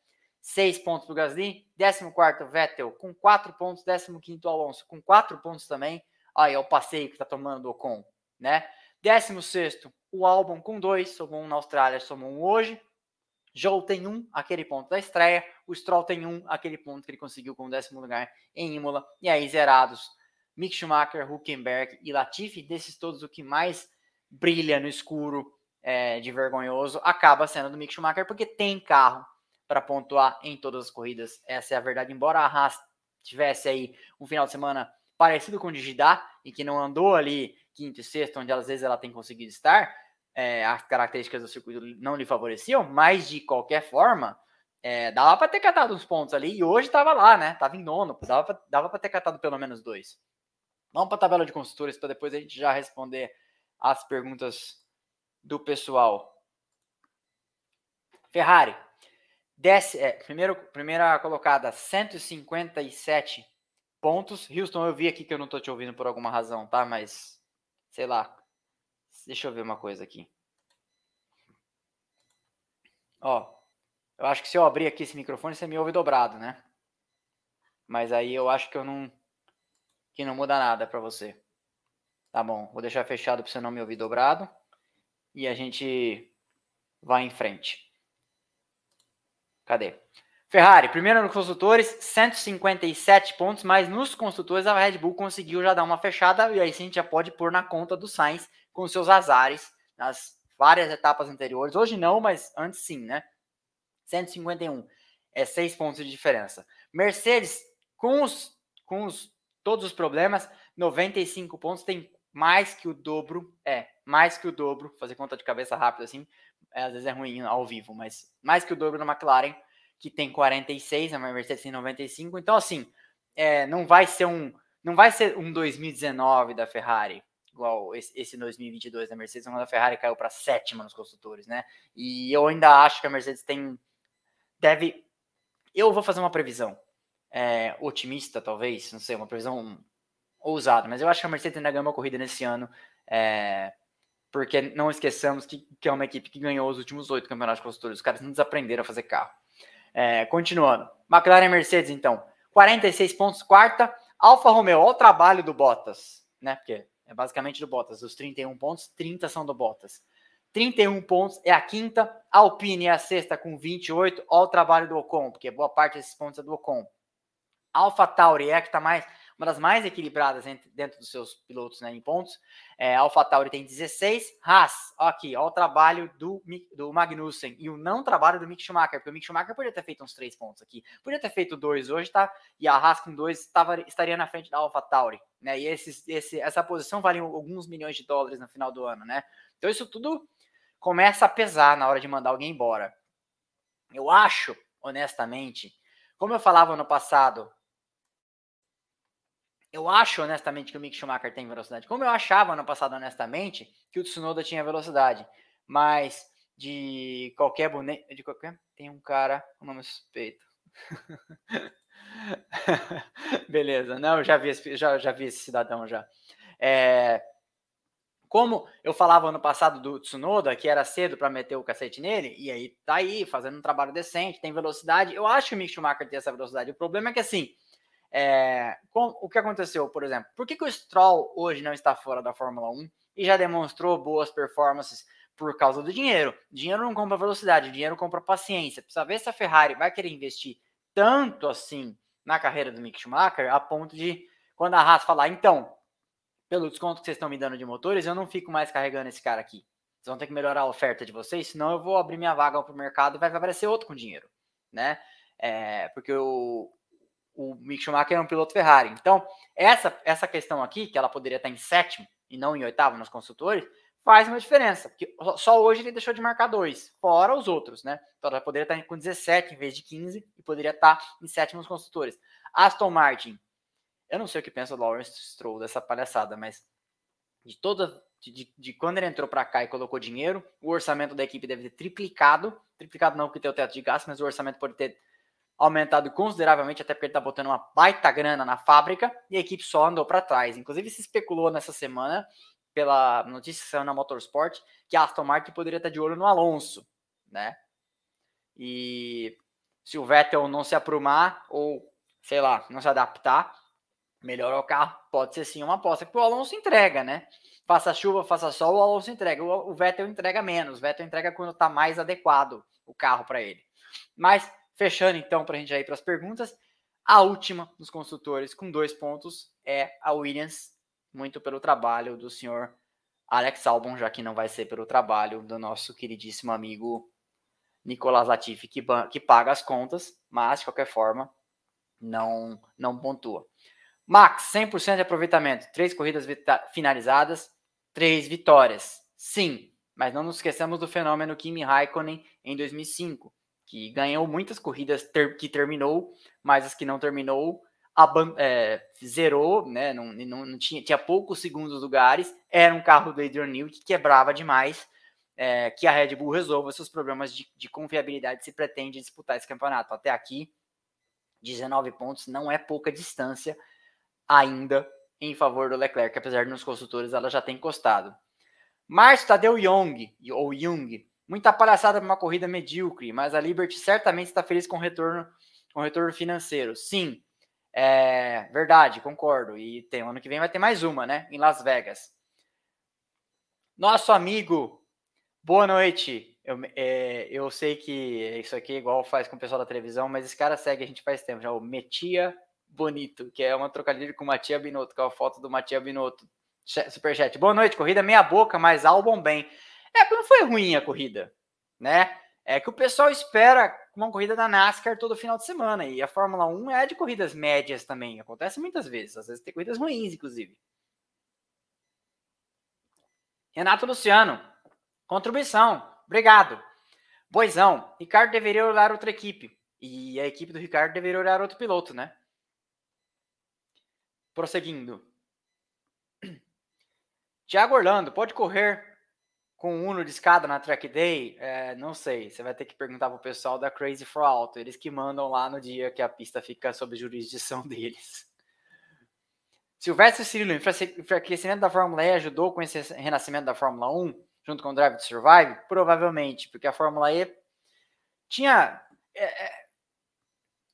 6 pontos para o Gasly. 14 Vettel com 4 pontos. 15 Alonso com 4 pontos também. Aí é o passeio que está tomando o Ocon, né? 16 o Albon com 2. Somou um na Austrália, somou um hoje. Joe tem um, aquele ponto da estreia. O Stroll tem um, aquele ponto que ele conseguiu com o décimo lugar em Imola. E aí, zerados Mick Schumacher, Huckenberg e Latifi, desses todos o que mais brilha no escuro é, de vergonhoso acaba sendo do Mick Schumacher, porque tem carro para pontuar em todas as corridas. Essa é a verdade. Embora a Haas tivesse aí um final de semana parecido com o de Gidá, e que não andou ali quinto e sexto, onde às vezes ela tem conseguido estar, é, as características do circuito não lhe favoreciam, mas de qualquer forma, é, dava para ter catado uns pontos ali, e hoje estava lá, né? Tava em nono, dava para ter catado pelo menos dois. Vamos para a tabela de construtores para depois a gente já responder as perguntas do pessoal. Ferrari. Desce, é, primeiro, primeira colocada, 157 pontos. Houston, eu vi aqui que eu não estou te ouvindo por alguma razão, tá? Mas, sei lá. Deixa eu ver uma coisa aqui. Ó, eu acho que se eu abrir aqui esse microfone, você me ouve dobrado, né? Mas aí eu acho que eu não que não muda nada para você. Tá bom, vou deixar fechado para você não me ouvir dobrado. E a gente vai em frente. Cadê? Ferrari, primeiro nos construtores, 157 pontos, mas nos construtores a Red Bull conseguiu já dar uma fechada e aí sim a gente já pode pôr na conta do Sainz com seus azares nas várias etapas anteriores. Hoje não, mas antes sim, né? 151 é 6 pontos de diferença. Mercedes, com os, com os todos os problemas, 95 pontos, tem mais que o dobro, é, mais que o dobro, fazer conta de cabeça rápida assim, é, às vezes é ruim ao vivo, mas mais que o dobro na McLaren, que tem 46, a Mercedes tem 95, então assim, é, não vai ser um, não vai ser um 2019 da Ferrari, igual esse, esse 2022 da Mercedes, quando a Ferrari caiu para sétima nos construtores, né? E eu ainda acho que a Mercedes tem, deve, eu vou fazer uma previsão é, otimista, talvez, não sei, uma previsão ousada, mas eu acho que a Mercedes ainda ganha uma corrida nesse ano, é, porque não esqueçamos que, que, é uma equipe que ganhou os últimos oito campeonatos de construtores, os caras não desaprenderam a fazer carro. É, continuando, McLaren Mercedes, então, 46 pontos, quarta, Alfa Romeo, olha o trabalho do Bottas, né, porque é basicamente do Bottas, os 31 pontos, 30 são do Bottas. 31 pontos é a quinta, Alpine é a sexta com 28, olha o trabalho do Ocon, porque boa parte desses pontos é do Ocon. Alpha Tauri é a que está mais. Uma das mais equilibradas dentro dos seus pilotos né, em pontos. É, AlphaTauri tem 16, Haas, aqui, ó o trabalho do, do Magnussen e o não trabalho do Mick Schumacher, porque o Mick Schumacher poderia ter feito uns três pontos aqui, podia ter feito dois hoje, tá? E a Haas com dois estaria na frente da AlphaTauri, né? E esses, esse, essa posição vale alguns milhões de dólares no final do ano, né? Então isso tudo começa a pesar na hora de mandar alguém embora. Eu acho, honestamente, como eu falava no passado, eu acho honestamente que o Mick Schumacher tem velocidade. Como eu achava no passado honestamente que o Tsunoda tinha velocidade, mas de qualquer boneco, de qualquer tem um cara com nome suspeito. Beleza, não, já vi esse, já, já vi esse cidadão já. É, como eu falava ano passado do Tsunoda, que era cedo para meter o cacete nele, e aí tá aí fazendo um trabalho decente, tem velocidade. Eu acho que o Mick Schumacher tem essa velocidade. O problema é que assim, é, com, o que aconteceu, por exemplo, por que, que o Stroll hoje não está fora da Fórmula 1 e já demonstrou boas performances por causa do dinheiro? Dinheiro não compra velocidade, dinheiro compra paciência. Precisa ver se a Ferrari vai querer investir tanto assim na carreira do Mick Schumacher a ponto de, quando a Haas falar, então, pelo desconto que vocês estão me dando de motores, eu não fico mais carregando esse cara aqui. Vocês vão ter que melhorar a oferta de vocês, senão eu vou abrir minha vaga para o mercado e vai aparecer outro com dinheiro, né? É, porque o, o Mick Schumacher é um piloto Ferrari. Então, essa, essa questão aqui, que ela poderia estar em sétimo e não em oitavo nos construtores, faz uma diferença. Porque só hoje ele deixou de marcar dois, fora os outros, né? Então ela poderia estar com 17 em vez de 15 e poderia estar em sétimo nos construtores. Aston Martin eu não sei o que pensa o Lawrence Stroll dessa palhaçada, mas de toda. De, de quando ele entrou para cá e colocou dinheiro, o orçamento da equipe deve ter triplicado. Triplicado não porque tem o teto de gasto, mas o orçamento pode ter aumentado consideravelmente, até porque ele está botando uma baita grana na fábrica e a equipe só andou para trás. Inclusive, se especulou nessa semana, pela notícia que saiu na Motorsport, que a Aston Martin poderia estar de olho no Alonso, né? E se o Vettel não se aprumar ou, sei lá, não se adaptar, melhorar o carro pode ser sim uma aposta que o Alonso entrega, né? Faça chuva, faça sol, o Alonso entrega. O, Vettel entrega menos. O Vettel entrega quando está mais adequado o carro para ele. Mas, fechando então, para a gente ir para as perguntas, a última dos construtores com dois pontos é a Williams, muito pelo trabalho do senhor Alex Albon, já que não vai ser pelo trabalho do nosso queridíssimo amigo Nicolas Latifi, que, que paga as contas, mas, de qualquer forma, não, não pontua. Max, 100% de aproveitamento. Três corridas finalizadas, três vitórias. Sim, mas não nos esqueçamos do fenômeno Kimi Raikkonen em 2005, que ganhou muitas corridas ter, que terminou, mas as que não terminou é, zerou, né? Não, não, não, tinha, tinha poucos segundos lugares. Era um carro do Adrian Newey que quebrava demais. É, que a Red Bull resolva seus problemas de, de confiabilidade se pretende disputar esse campeonato. Até aqui, 19 pontos não é pouca distância ainda em favor do Leclerc, apesar de nos consultores ela já ter encostado. Márcio Tadeu Young, ou Jung, muita palhaçada para uma corrida medíocre, mas a Liberty certamente está feliz com o retorno, com o retorno financeiro. Sim, é verdade, concordo. E tem ano que vem vai ter mais uma, né? Em Las Vegas. Nosso amigo, boa noite. Eu, é, eu sei que isso aqui é igual faz com o pessoal da televisão, mas esse cara segue a gente faz tempo já. O Metia bonito, que é uma trocadilho com o Matia Binotto, que é a foto do Matia Binotto. Superchat. Boa noite, corrida meia boca, mas álbum bem. É, não foi ruim a corrida, né? É que o pessoal espera uma corrida da NASCAR todo final de semana. E a Fórmula 1 é de corridas médias também. Acontece muitas vezes. Às vezes tem corridas ruins, inclusive. Renato Luciano. Contribuição. Obrigado. Boizão. Ricardo deveria olhar outra equipe. E a equipe do Ricardo deveria olhar outro piloto, né? Prosseguindo. Tiago Orlando, pode correr com um de escada na track day? É, não sei, você vai ter que perguntar pro pessoal da Crazy for Auto, eles que mandam lá no dia que a pista fica sob jurisdição deles. Silvestre Cirilo, enfraquecimento da Fórmula E ajudou com esse renascimento da Fórmula 1, junto com o Drive to Survive? Provavelmente, porque a Fórmula E tinha. É, é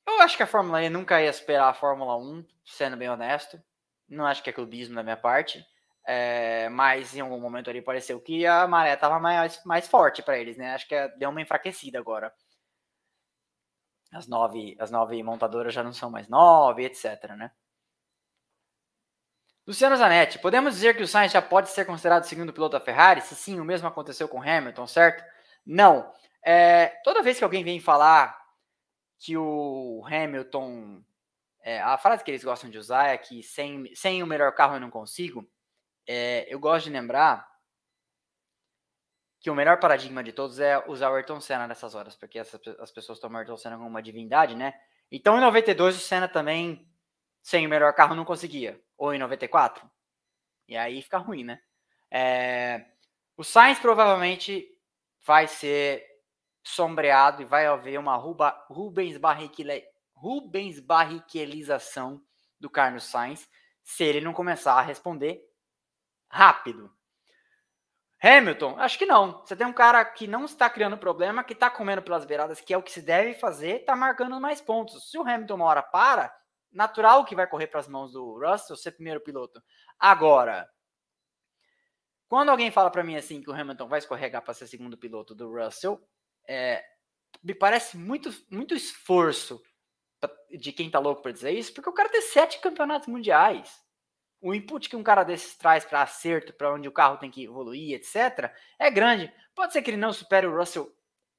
eu acho que a Fórmula E nunca ia superar a Fórmula 1, sendo bem honesto. Não acho que é clubismo da minha parte. É, mas em algum momento ali pareceu que a maré estava mais, mais forte para eles, né? Acho que é, deu uma enfraquecida agora. As nove, as nove montadoras já não são mais nove, etc, né? Luciano Zanetti, podemos dizer que o Sainz já pode ser considerado segundo piloto da Ferrari? Se sim, o mesmo aconteceu com Hamilton, certo? Não. É, toda vez que alguém vem falar que o Hamilton. É, a frase que eles gostam de usar é que sem, sem o melhor carro eu não consigo. É, eu gosto de lembrar que o melhor paradigma de todos é usar o Ayrton Senna nessas horas, porque as, as pessoas tomam o Ayrton Senna como uma divindade, né? Então em 92 o Senna também, sem o melhor carro, não conseguia ou em 94. E aí fica ruim, né? É, o Sainz provavelmente vai ser sombreado e vai haver uma Ruba, Rubens, Barrichelli, Rubens Barrichellização do Carlos Sainz se ele não começar a responder rápido. Hamilton, acho que não. Você tem um cara que não está criando problema, que está comendo pelas beiradas, que é o que se deve fazer, está marcando mais pontos. Se o Hamilton uma hora para, natural que vai correr para as mãos do Russell ser primeiro piloto. Agora, quando alguém fala para mim assim que o Hamilton vai escorregar para ser segundo piloto do Russell, é, me parece muito, muito esforço de quem tá louco para dizer isso, porque o cara tem sete campeonatos mundiais. O input que um cara desses traz para acerto, para onde o carro tem que evoluir, etc., é grande. Pode ser que ele não supere o Russell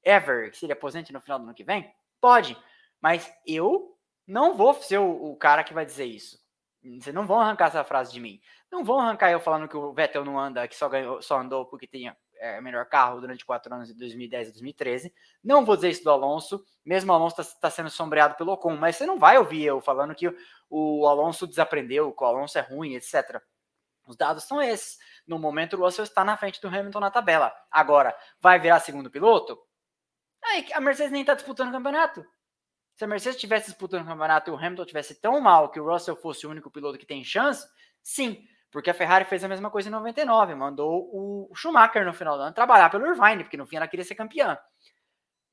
ever, que se ele aposente no final do ano que vem? Pode. Mas eu não vou ser o, o, cara que vai dizer isso. Vocês não vão arrancar essa frase de mim. Não vão arrancar eu falando que o Vettel não anda, que só, ganhou, só andou porque tinha é, melhor carro durante quatro anos, de 2010 e 2013. Não vou dizer isso do Alonso, mesmo o Alonso está tá sendo sombreado pelo Ocon, mas você não vai ouvir eu falando que o Alonso desaprendeu, que o Alonso é ruim, etc. Os dados são esses. No momento, o Russell está na frente do Hamilton na tabela. Agora, vai virar segundo piloto? Aí a Mercedes nem está disputando o campeonato. Se a Mercedes estivesse disputando o campeonato e o Hamilton tivesse tão mal que o Russell fosse o único piloto que tem chance, sim, porque a Ferrari fez a mesma coisa em 99, mandou o Schumacher no final do ano trabalhar pelo Irvine, porque no fim ela queria ser campeã.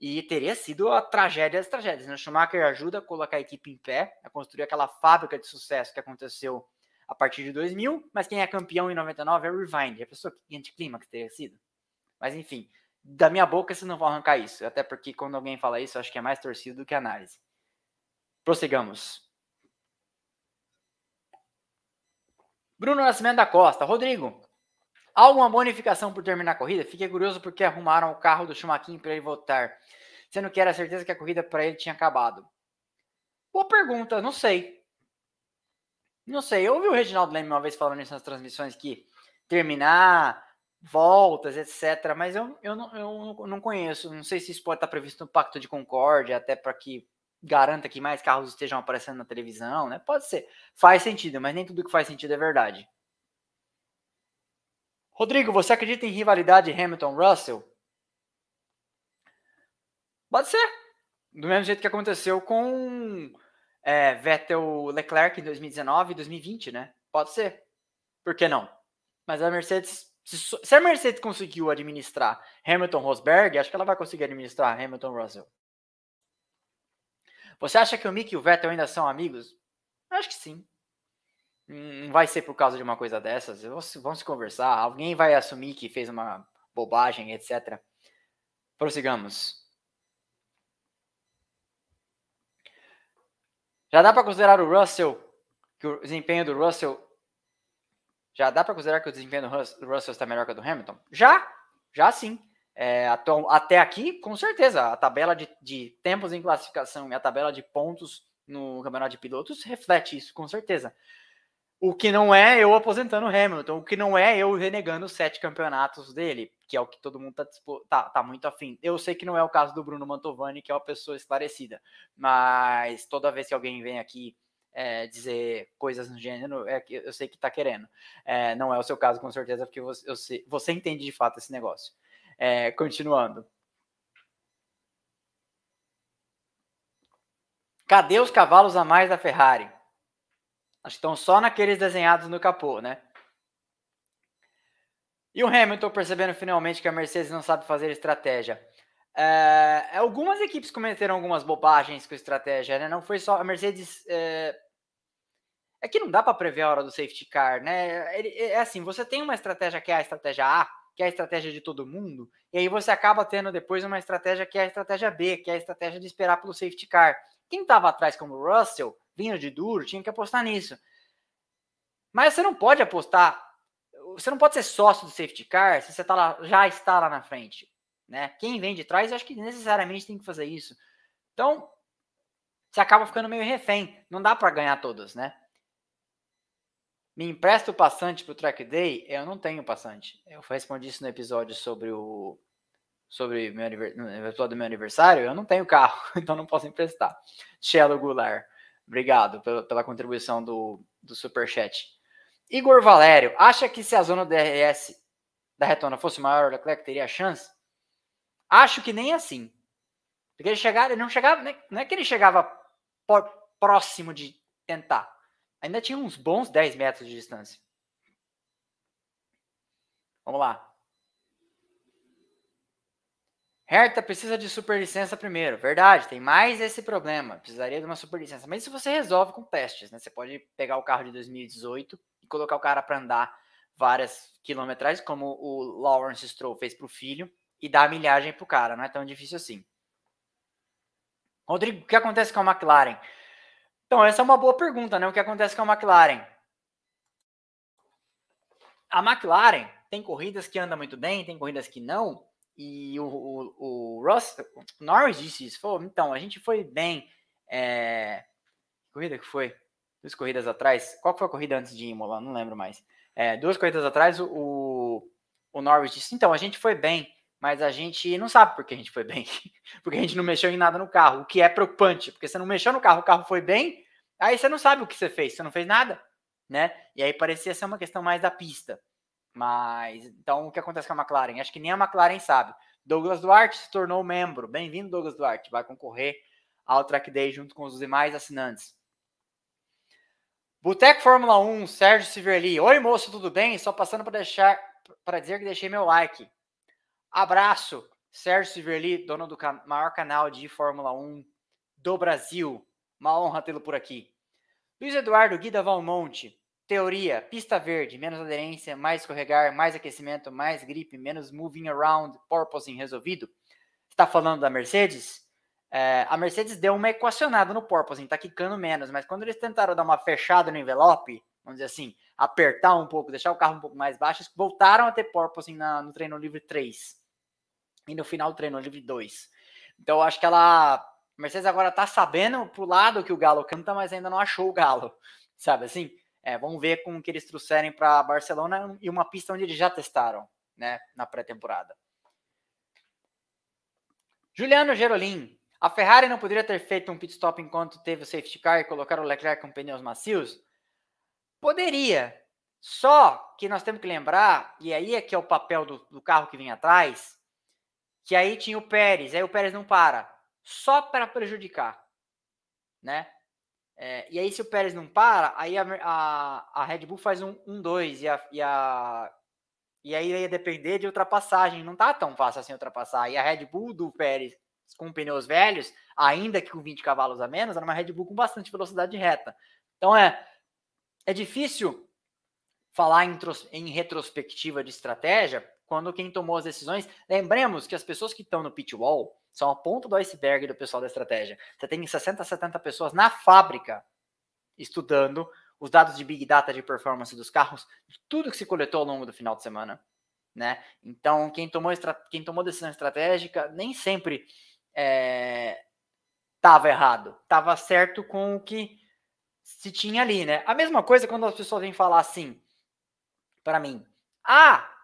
E teria sido a tragédia das tragédias. Né? O Schumacher ajuda a colocar a equipe em pé, a construir aquela fábrica de sucesso que aconteceu a partir de 2000, mas quem é campeão em 99 é o Irvine. A pessoa que anticlímax teria sido. Mas enfim, da minha boca vocês não vão arrancar isso. Até porque quando alguém fala isso, eu acho que é mais torcido do que análise. Prossigamos. Bruno Nascimento da Costa. Rodrigo, alguma bonificação por terminar a corrida? Fiquei curioso porque arrumaram o carro do Schumacher para ele voltar, sendo que era certeza que a corrida para ele tinha acabado. Boa pergunta, não sei. Não sei. Eu ouvi o Reginaldo Leme uma vez falando isso nas transmissões que terminar voltas, etc. Mas eu, eu, não, eu não conheço. Não sei se isso pode estar previsto no Pacto de Concórdia, até para que garanta que mais carros estejam aparecendo na televisão, né? Pode ser. Faz sentido, mas nem tudo que faz sentido é verdade. Rodrigo, você acredita em rivalidade Hamilton-Russell? Pode ser. Do mesmo jeito que aconteceu com é, Vettel-Leclerc em 2019 e 2020, né? Pode ser. Por que não? Mas a Mercedes se, a Mercedes conseguiu administrar Hamilton Rosberg, acho que ela vai conseguir administrar Hamilton Russell. Você acha que o Mick e o Vettel ainda são amigos? Acho que sim. Não vai ser por causa de uma coisa dessas. Vão se conversar. Alguém vai assumir que fez uma bobagem, etc. Prossigamos. Já dá para considerar o Russell, que o desempenho do Russell já dá para considerar que o desempenho do Russell está melhor que o do Hamilton? Já, já sim. É, até aqui, com certeza, a tabela de, de, tempos em classificação e a tabela de pontos no campeonato de pilotos reflete isso, com certeza. O que não é eu aposentando o Hamilton, o que não é eu renegando os sete campeonatos dele, que é o que todo mundo tá, tá, tá muito afim. Eu sei que não é o caso do Bruno Mantovani, que é uma pessoa esclarecida, mas toda vez que alguém vem aqui é, dizer coisas no gênero, é eu sei que está querendo. É, não é o seu caso, com certeza, porque você, sei, você entende de fato esse negócio. É, continuando. Cadê os cavalos a mais da Ferrari? Acho que estão só naqueles desenhados no capô, né? E o Hamilton percebendo finalmente que a Mercedes não sabe fazer estratégia. É, algumas equipes cometeram algumas bobagens com estratégia, né? Não foi só a Mercedes. É, é que não dá para prever a hora do safety car, né? É, é assim, você tem uma estratégia que é a estratégia A, que é a estratégia de todo mundo, e aí você acaba tendo depois uma estratégia que é a estratégia B, que é a estratégia de esperar pelo safety car. Quem estava atrás como o Russell, vindo de duro, tinha que apostar nisso. Mas você não pode apostar, você não pode ser sócio do safety car se você tá lá, já está lá na frente. Né? Quem vem de trás, eu acho que necessariamente tem que fazer isso. Então, você acaba ficando meio refém. Não dá para ganhar todas, né? Me empresta o passante para o track day? Eu não tenho passante. Eu respondi isso no episódio sobre o sobre meu episódio do meu aniversário. Eu não tenho carro, então não posso emprestar. Shelo Goulart, obrigado pela, pela contribuição do, do superchat. Igor Valério, acha que se a zona DRS da retona fosse maior, o Leclerc teria chance? Acho que nem assim. Porque ele chegava, ele não chegava, não é que ele chegava próximo de tentar. Ainda tinha uns bons 10 metros de distância. Vamos lá. Hertha precisa de superlicença primeiro. Verdade, tem mais esse problema. Precisaria de uma superlicença. Mas isso você resolve com testes, né? Você pode pegar o carro de 2018 e colocar o cara para andar várias quilometragens, como o Lawrence Stroll fez para o filho, e dar a milhagem para o cara. Não é tão difícil assim. Rodrigo, o que acontece com a McLaren? Então, essa é uma boa pergunta, né? O que acontece com a McLaren? A McLaren tem corridas que anda muito bem, tem corridas que não. E o, o, o Ross, o Norris disse isso. Falou, então, a gente foi bem. É... Corrida que foi? Duas corridas atrás. Qual foi a corrida antes de Imola? Não lembro mais. É, duas corridas atrás, o, o Norris disse: então, a gente foi bem, mas a gente não sabe por que a gente foi bem. porque a gente não mexeu em nada no carro, o que é preocupante, porque você não mexeu no carro, o carro foi bem, aí você não sabe o que você fez, você não fez nada, né? E aí parecia ser uma questão mais da pista. Mas então o que acontece com a McLaren? Acho que nem a McLaren sabe. Douglas Duarte se tornou membro. Bem-vindo, Douglas Duarte. Vai concorrer ao Track Day junto com os demais assinantes. Boteco Fórmula 1, Sérgio Siverli. Oi, moço, tudo bem? Só passando para deixar para dizer que deixei meu like. Abraço, Sérgio Siverli, dono do maior canal de Fórmula 1 do Brasil. Uma honra tê-lo por aqui. Luiz Eduardo Guida Valmonte. Teoria: pista verde, menos aderência, mais escorregar, mais aquecimento, mais gripe, menos moving around, porpoising resolvido. Está falando da Mercedes? É, a Mercedes deu uma equacionada no porpoising, está quicando menos, mas quando eles tentaram dar uma fechada no envelope, vamos dizer assim, apertar um pouco, deixar o carro um pouco mais baixo, voltaram a ter porpoising na, no treino livre 3 e no final do treino livre 2. Então acho que ela, Mercedes agora está sabendo pro lado que o Galo canta, mas ainda não achou o Galo, sabe assim? É, vamos ver como que eles trouxerem para Barcelona e uma pista onde eles já testaram, né, na pré-temporada. Juliano Gerolin, a Ferrari não poderia ter feito um pit stop enquanto teve o safety car e colocar o Leclerc com pneus macios? Poderia. Só que nós temos que lembrar, e aí é que é o papel do, do carro que vem atrás, que aí tinha o Pérez, aí o Pérez não para, só para prejudicar, né? É, e aí, se o Pérez não para, aí a, a, a Red Bull faz um 1-2 um, e, a, e, a, e aí ia depender de ultrapassagem. Não tá tão fácil assim ultrapassar. E a Red Bull do Pérez com pneus velhos, ainda que com 20 cavalos a menos, era uma Red Bull com bastante velocidade reta. Então é, é difícil falar em, em retrospectiva de estratégia quando quem tomou as decisões. Lembremos que as pessoas que estão no pit wall são a ponta do iceberg do pessoal da estratégia. Você tem 60, 70 pessoas na fábrica estudando os dados de Big Data de performance dos carros, tudo que se coletou ao longo do final de semana. Né? Então, quem tomou, quem tomou decisão estratégica nem sempre estava é, errado, estava certo com o que se tinha ali. Né? A mesma coisa quando as pessoas vêm falar assim para mim: Ah,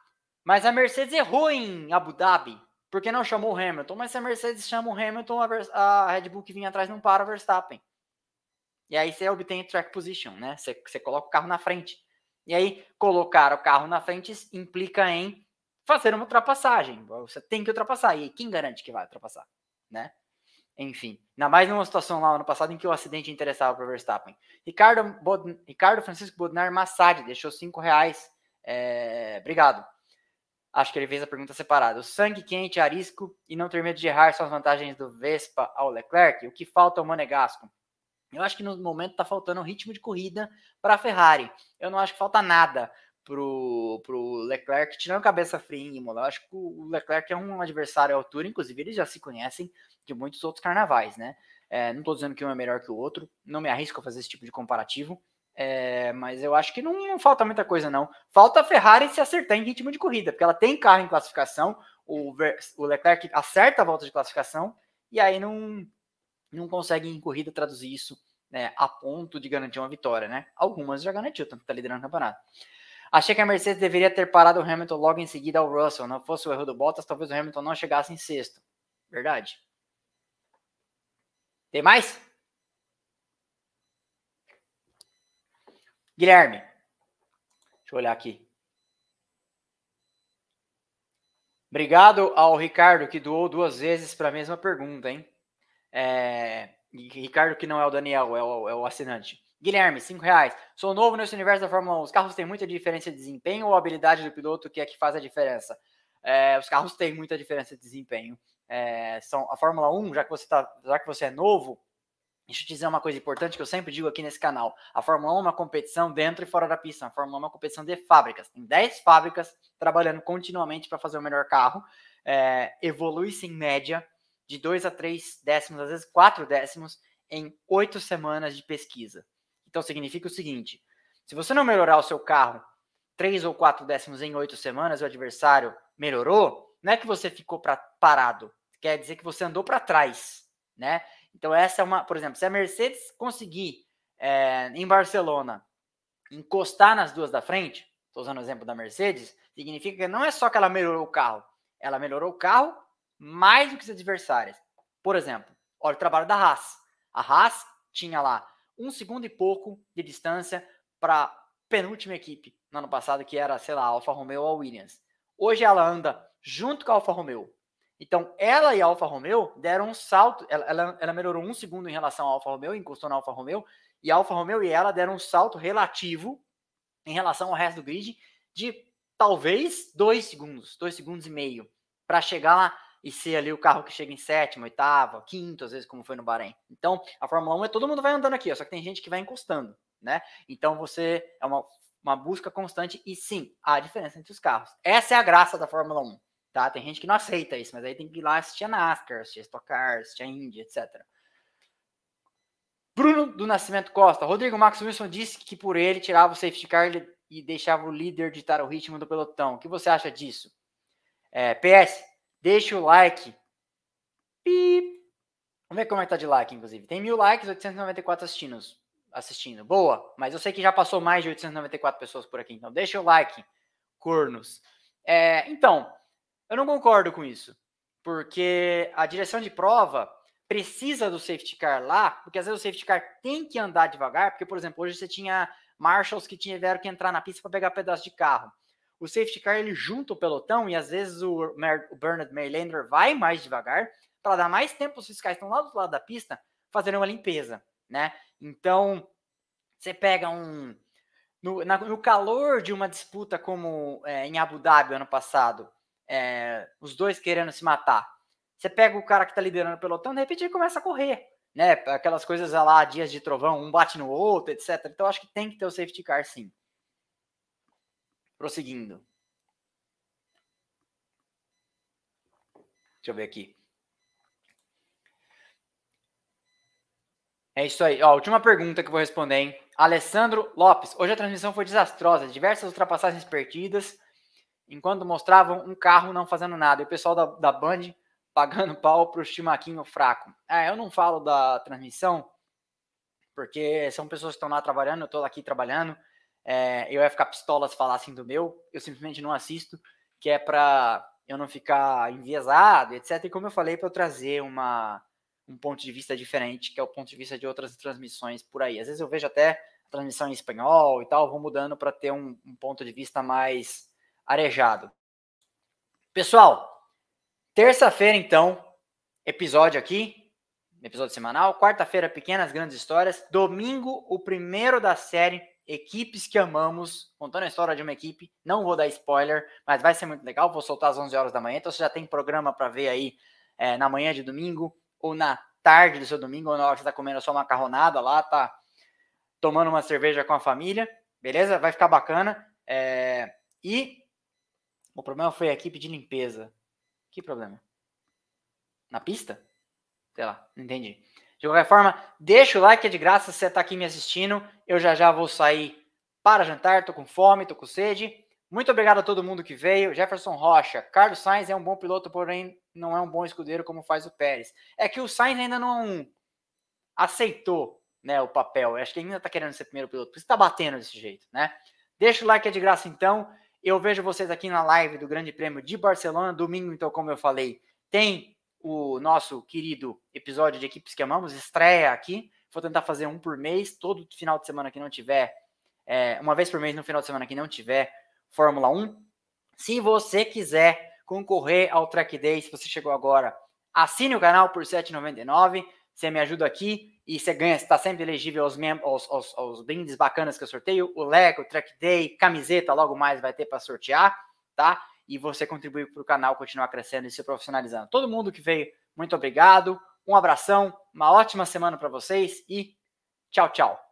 mas a Mercedes errou em Abu Dhabi. Porque não chamou o Hamilton? Mas se a Mercedes chama o Hamilton, a, Red Bull que vinha atrás não para o Verstappen. E aí você obtém track position, né? Você, você coloca o carro na frente. E aí, colocar o carro na frente implica em fazer uma ultrapassagem. Você tem que ultrapassar. E quem garante que vai ultrapassar? Né? Enfim, ainda mais numa situação lá no ano passado em que o acidente interessava para o Verstappen. Ricardo, Bod... Ricardo Francisco Bodnar Massad deixou 5 reais. É... Obrigado. Acho que ele fez a pergunta separada. O sangue quente, arisco e não ter medo de errar são as vantagens do Vespa ao Leclerc. O que falta ao Monegasco? Eu acho que no momento está faltando um ritmo de corrida para a Ferrari. Eu não acho que falta nada pro, pro Leclerc, tirando cabeça fria em Imola. Eu acho que o Leclerc é um adversário à altura, inclusive eles já se conhecem de muitos outros carnavais, né? É, não estou dizendo que um é melhor que o outro, não me arrisco a fazer esse tipo de comparativo, É, mas eu acho que não, não, falta muita coisa, não. Falta a Ferrari se acertar em ritmo de corrida, porque ela tem carro em classificação, o, o Leclerc acerta a volta de classificação, e aí não, não consegue em corrida traduzir isso né, a ponto de garantir uma vitória, né? Algumas já garantiu, tanto que tá liderando o campeonato. Achei que a Mercedes deveria ter parado o Hamilton logo em seguida ao Russell. Não fosse o erro do Bottas, talvez o Hamilton não chegasse em sexto. Verdade. Tem mais? Guilherme. Deixa eu olhar aqui. Obrigado ao Ricardo que doou duas vezes para a mesma pergunta, hein? É, Ricardo que não é o Daniel, é o, é o assinante. Guilherme, 5 reais. Sou novo nesse universo da Fórmula 1. Os carros têm muita diferença de desempenho ou a habilidade do piloto que é que faz a diferença? É, os carros têm muita diferença de desempenho. É, são, a Fórmula 1, já que, você tá, já que você é novo, Deixa eu te dizer uma coisa importante que eu sempre digo aqui nesse canal. A Fórmula 1 é uma competição dentro e fora da pista. A Fórmula 1 é uma competição de fábricas. Tem 10 fábricas trabalhando continuamente para fazer o melhor carro. É, Evolui-se em média de 2 a 3 décimos, às vezes 4 décimos, em 8 semanas de pesquisa. Então significa o seguinte: se você não melhorar o seu carro 3 ou 4 décimos em 8 semanas, o adversário melhorou, não é que você ficou pra, parado. Quer dizer que você andou para trás, né? Então, essa é uma, por exemplo, se a Mercedes conseguir é, em Barcelona encostar nas duas da frente, estou usando o exemplo da Mercedes, significa que não é só que ela melhorou o carro, ela melhorou o carro mais do que os adversários. Por exemplo, olha o trabalho da Haas. A Haas tinha lá um segundo e pouco de distância para penúltima equipe no ano passado, que era, sei lá, Alfa Romeo ou Williams. Hoje ela anda junto com a Alfa Romeo, então, ela e a Alfa Romeo deram um salto. Ela, ela, ela melhorou um segundo em relação à Alfa Romeo, encostou na Alfa Romeo, e a Alfa Romeo e ela deram um salto relativo em relação ao resto do grid de talvez dois segundos, dois segundos e meio, para chegar lá e ser ali o carro que chega em sétimo, oitavo, quinto, às vezes, como foi no Bahrein. Então, a Fórmula 1 é todo mundo vai andando aqui, ó, só que tem gente que vai encostando, né? Então, você é uma, uma busca constante e sim, há diferença entre os carros. Essa é a graça da Fórmula 1. Tá? Tem gente que não aceita isso, mas aí tem que ir lá assistir a NASCAR, assistir a Stock Car, assistir a Indy, etc. Bruno do Nascimento Costa. Rodrigo Max Wilson disse que por ele tirava o safety car e deixava o líder ditar o ritmo do pelotão. O que você acha disso? É, PS, deixa o like. Pip. Vamos ver como é que tá de like, inclusive. Tem mil likes, 894 assistindo. assistindo. Boa, mas eu sei que já passou mais de 894 pessoas por aqui. Então deixa o like, cornos. É, então, eu não concordo com isso, porque a direção de prova precisa do safety car lá, porque às vezes o safety car tem que andar devagar, porque, por exemplo, hoje você tinha marshals que tiveram que entrar na pista para pegar pedaço de carro. O safety car ele junta o pelotão e às vezes o, o Bernard Maylander vai mais devagar para dar mais tempo os fiscais estão lá do lado da pista fazendo uma limpeza, né? Então você pega um no, na, no calor de uma disputa como é, em Abu Dhabi ano passado, é, os dois querendo se matar. Você pega o cara que tá liderando o pelotão, de repente ele começa a correr, né? Aquelas coisas lá, dias de trovão, um bate no outro, etc. Então acho que tem que ter o safety car sim. Prosseguindo. Deixa eu ver aqui. É isso aí. Ó, última pergunta que eu vou responder, hein? Alessandro Lopes. Hoje a transmissão foi desastrosa. Diversas ultrapassagens perdidas enquanto mostravam um carro não fazendo nada. E o pessoal da, da Band pagando pau para o Chimaquinho fraco. É, eu não falo da transmissão, porque são pessoas que estão lá trabalhando, eu estou aqui trabalhando. É, eu ia ficar pistola se falassem do meu, eu simplesmente não assisto, que é para eu não ficar enviesado, etc. E como eu falei, para eu trazer uma, um ponto de vista diferente, que é o ponto de vista de outras transmissões por aí. Às vezes eu vejo até transmissão em espanhol e tal, vou mudando para ter um, um ponto de vista mais arejado. Pessoal, terça-feira, então, episódio aqui, episódio semanal. Quarta-feira, pequenas, grandes histórias. Domingo, o primeiro da série, Equipes que Amamos, contando a história de uma equipe. Não vou dar spoiler, mas vai ser muito legal. Vou soltar às 11 horas da manhã, então você já tem programa para ver aí é, na manhã de domingo, ou na tarde do seu domingo, ou na hora que você está comendo a sua macarronada lá, tá tomando uma cerveja com a família, beleza? Vai ficar bacana. É, e o problema foi a equipe de limpeza. Que problema? Na pista? Sei lá, não entendi. De qualquer forma, deixa o like, é de graça se você está aqui me assistindo. Eu já já vou sair para jantar, tô com fome, tô com sede. Muito obrigado a todo mundo que veio. Jefferson Rocha, Carlos Sainz é um bom piloto, porém não é um bom escudeiro como faz o Pérez. É que o Sainz ainda não aceitou né, o papel. Eu acho que ainda está querendo ser primeiro piloto, por isso está batendo desse jeito, né? Deixa o like, é de graça então. Eu vejo vocês aqui na live do Grande Prêmio de Barcelona. Domingo, então, como eu falei, tem o nosso querido episódio de Equipes que Amamos, estreia aqui. Vou tentar fazer um por mês, todo final de semana que não tiver, é, uma vez por mês no final de semana que não tiver Fórmula 1. Se você quiser concorrer ao Track Day, se você chegou agora, assine o canal por R$ 7,99. Você me ajuda aqui e você ganha, está sempre elegível aos, aos, aos, aos brindes bacanas que eu sorteio, o Lego, o Track Day, camiseta, logo mais vai ter para sortear, tá? E você contribui para o canal continuar crescendo e se profissionalizando. Todo mundo que veio, muito obrigado, um abração, uma ótima semana para vocês e tchau, tchau.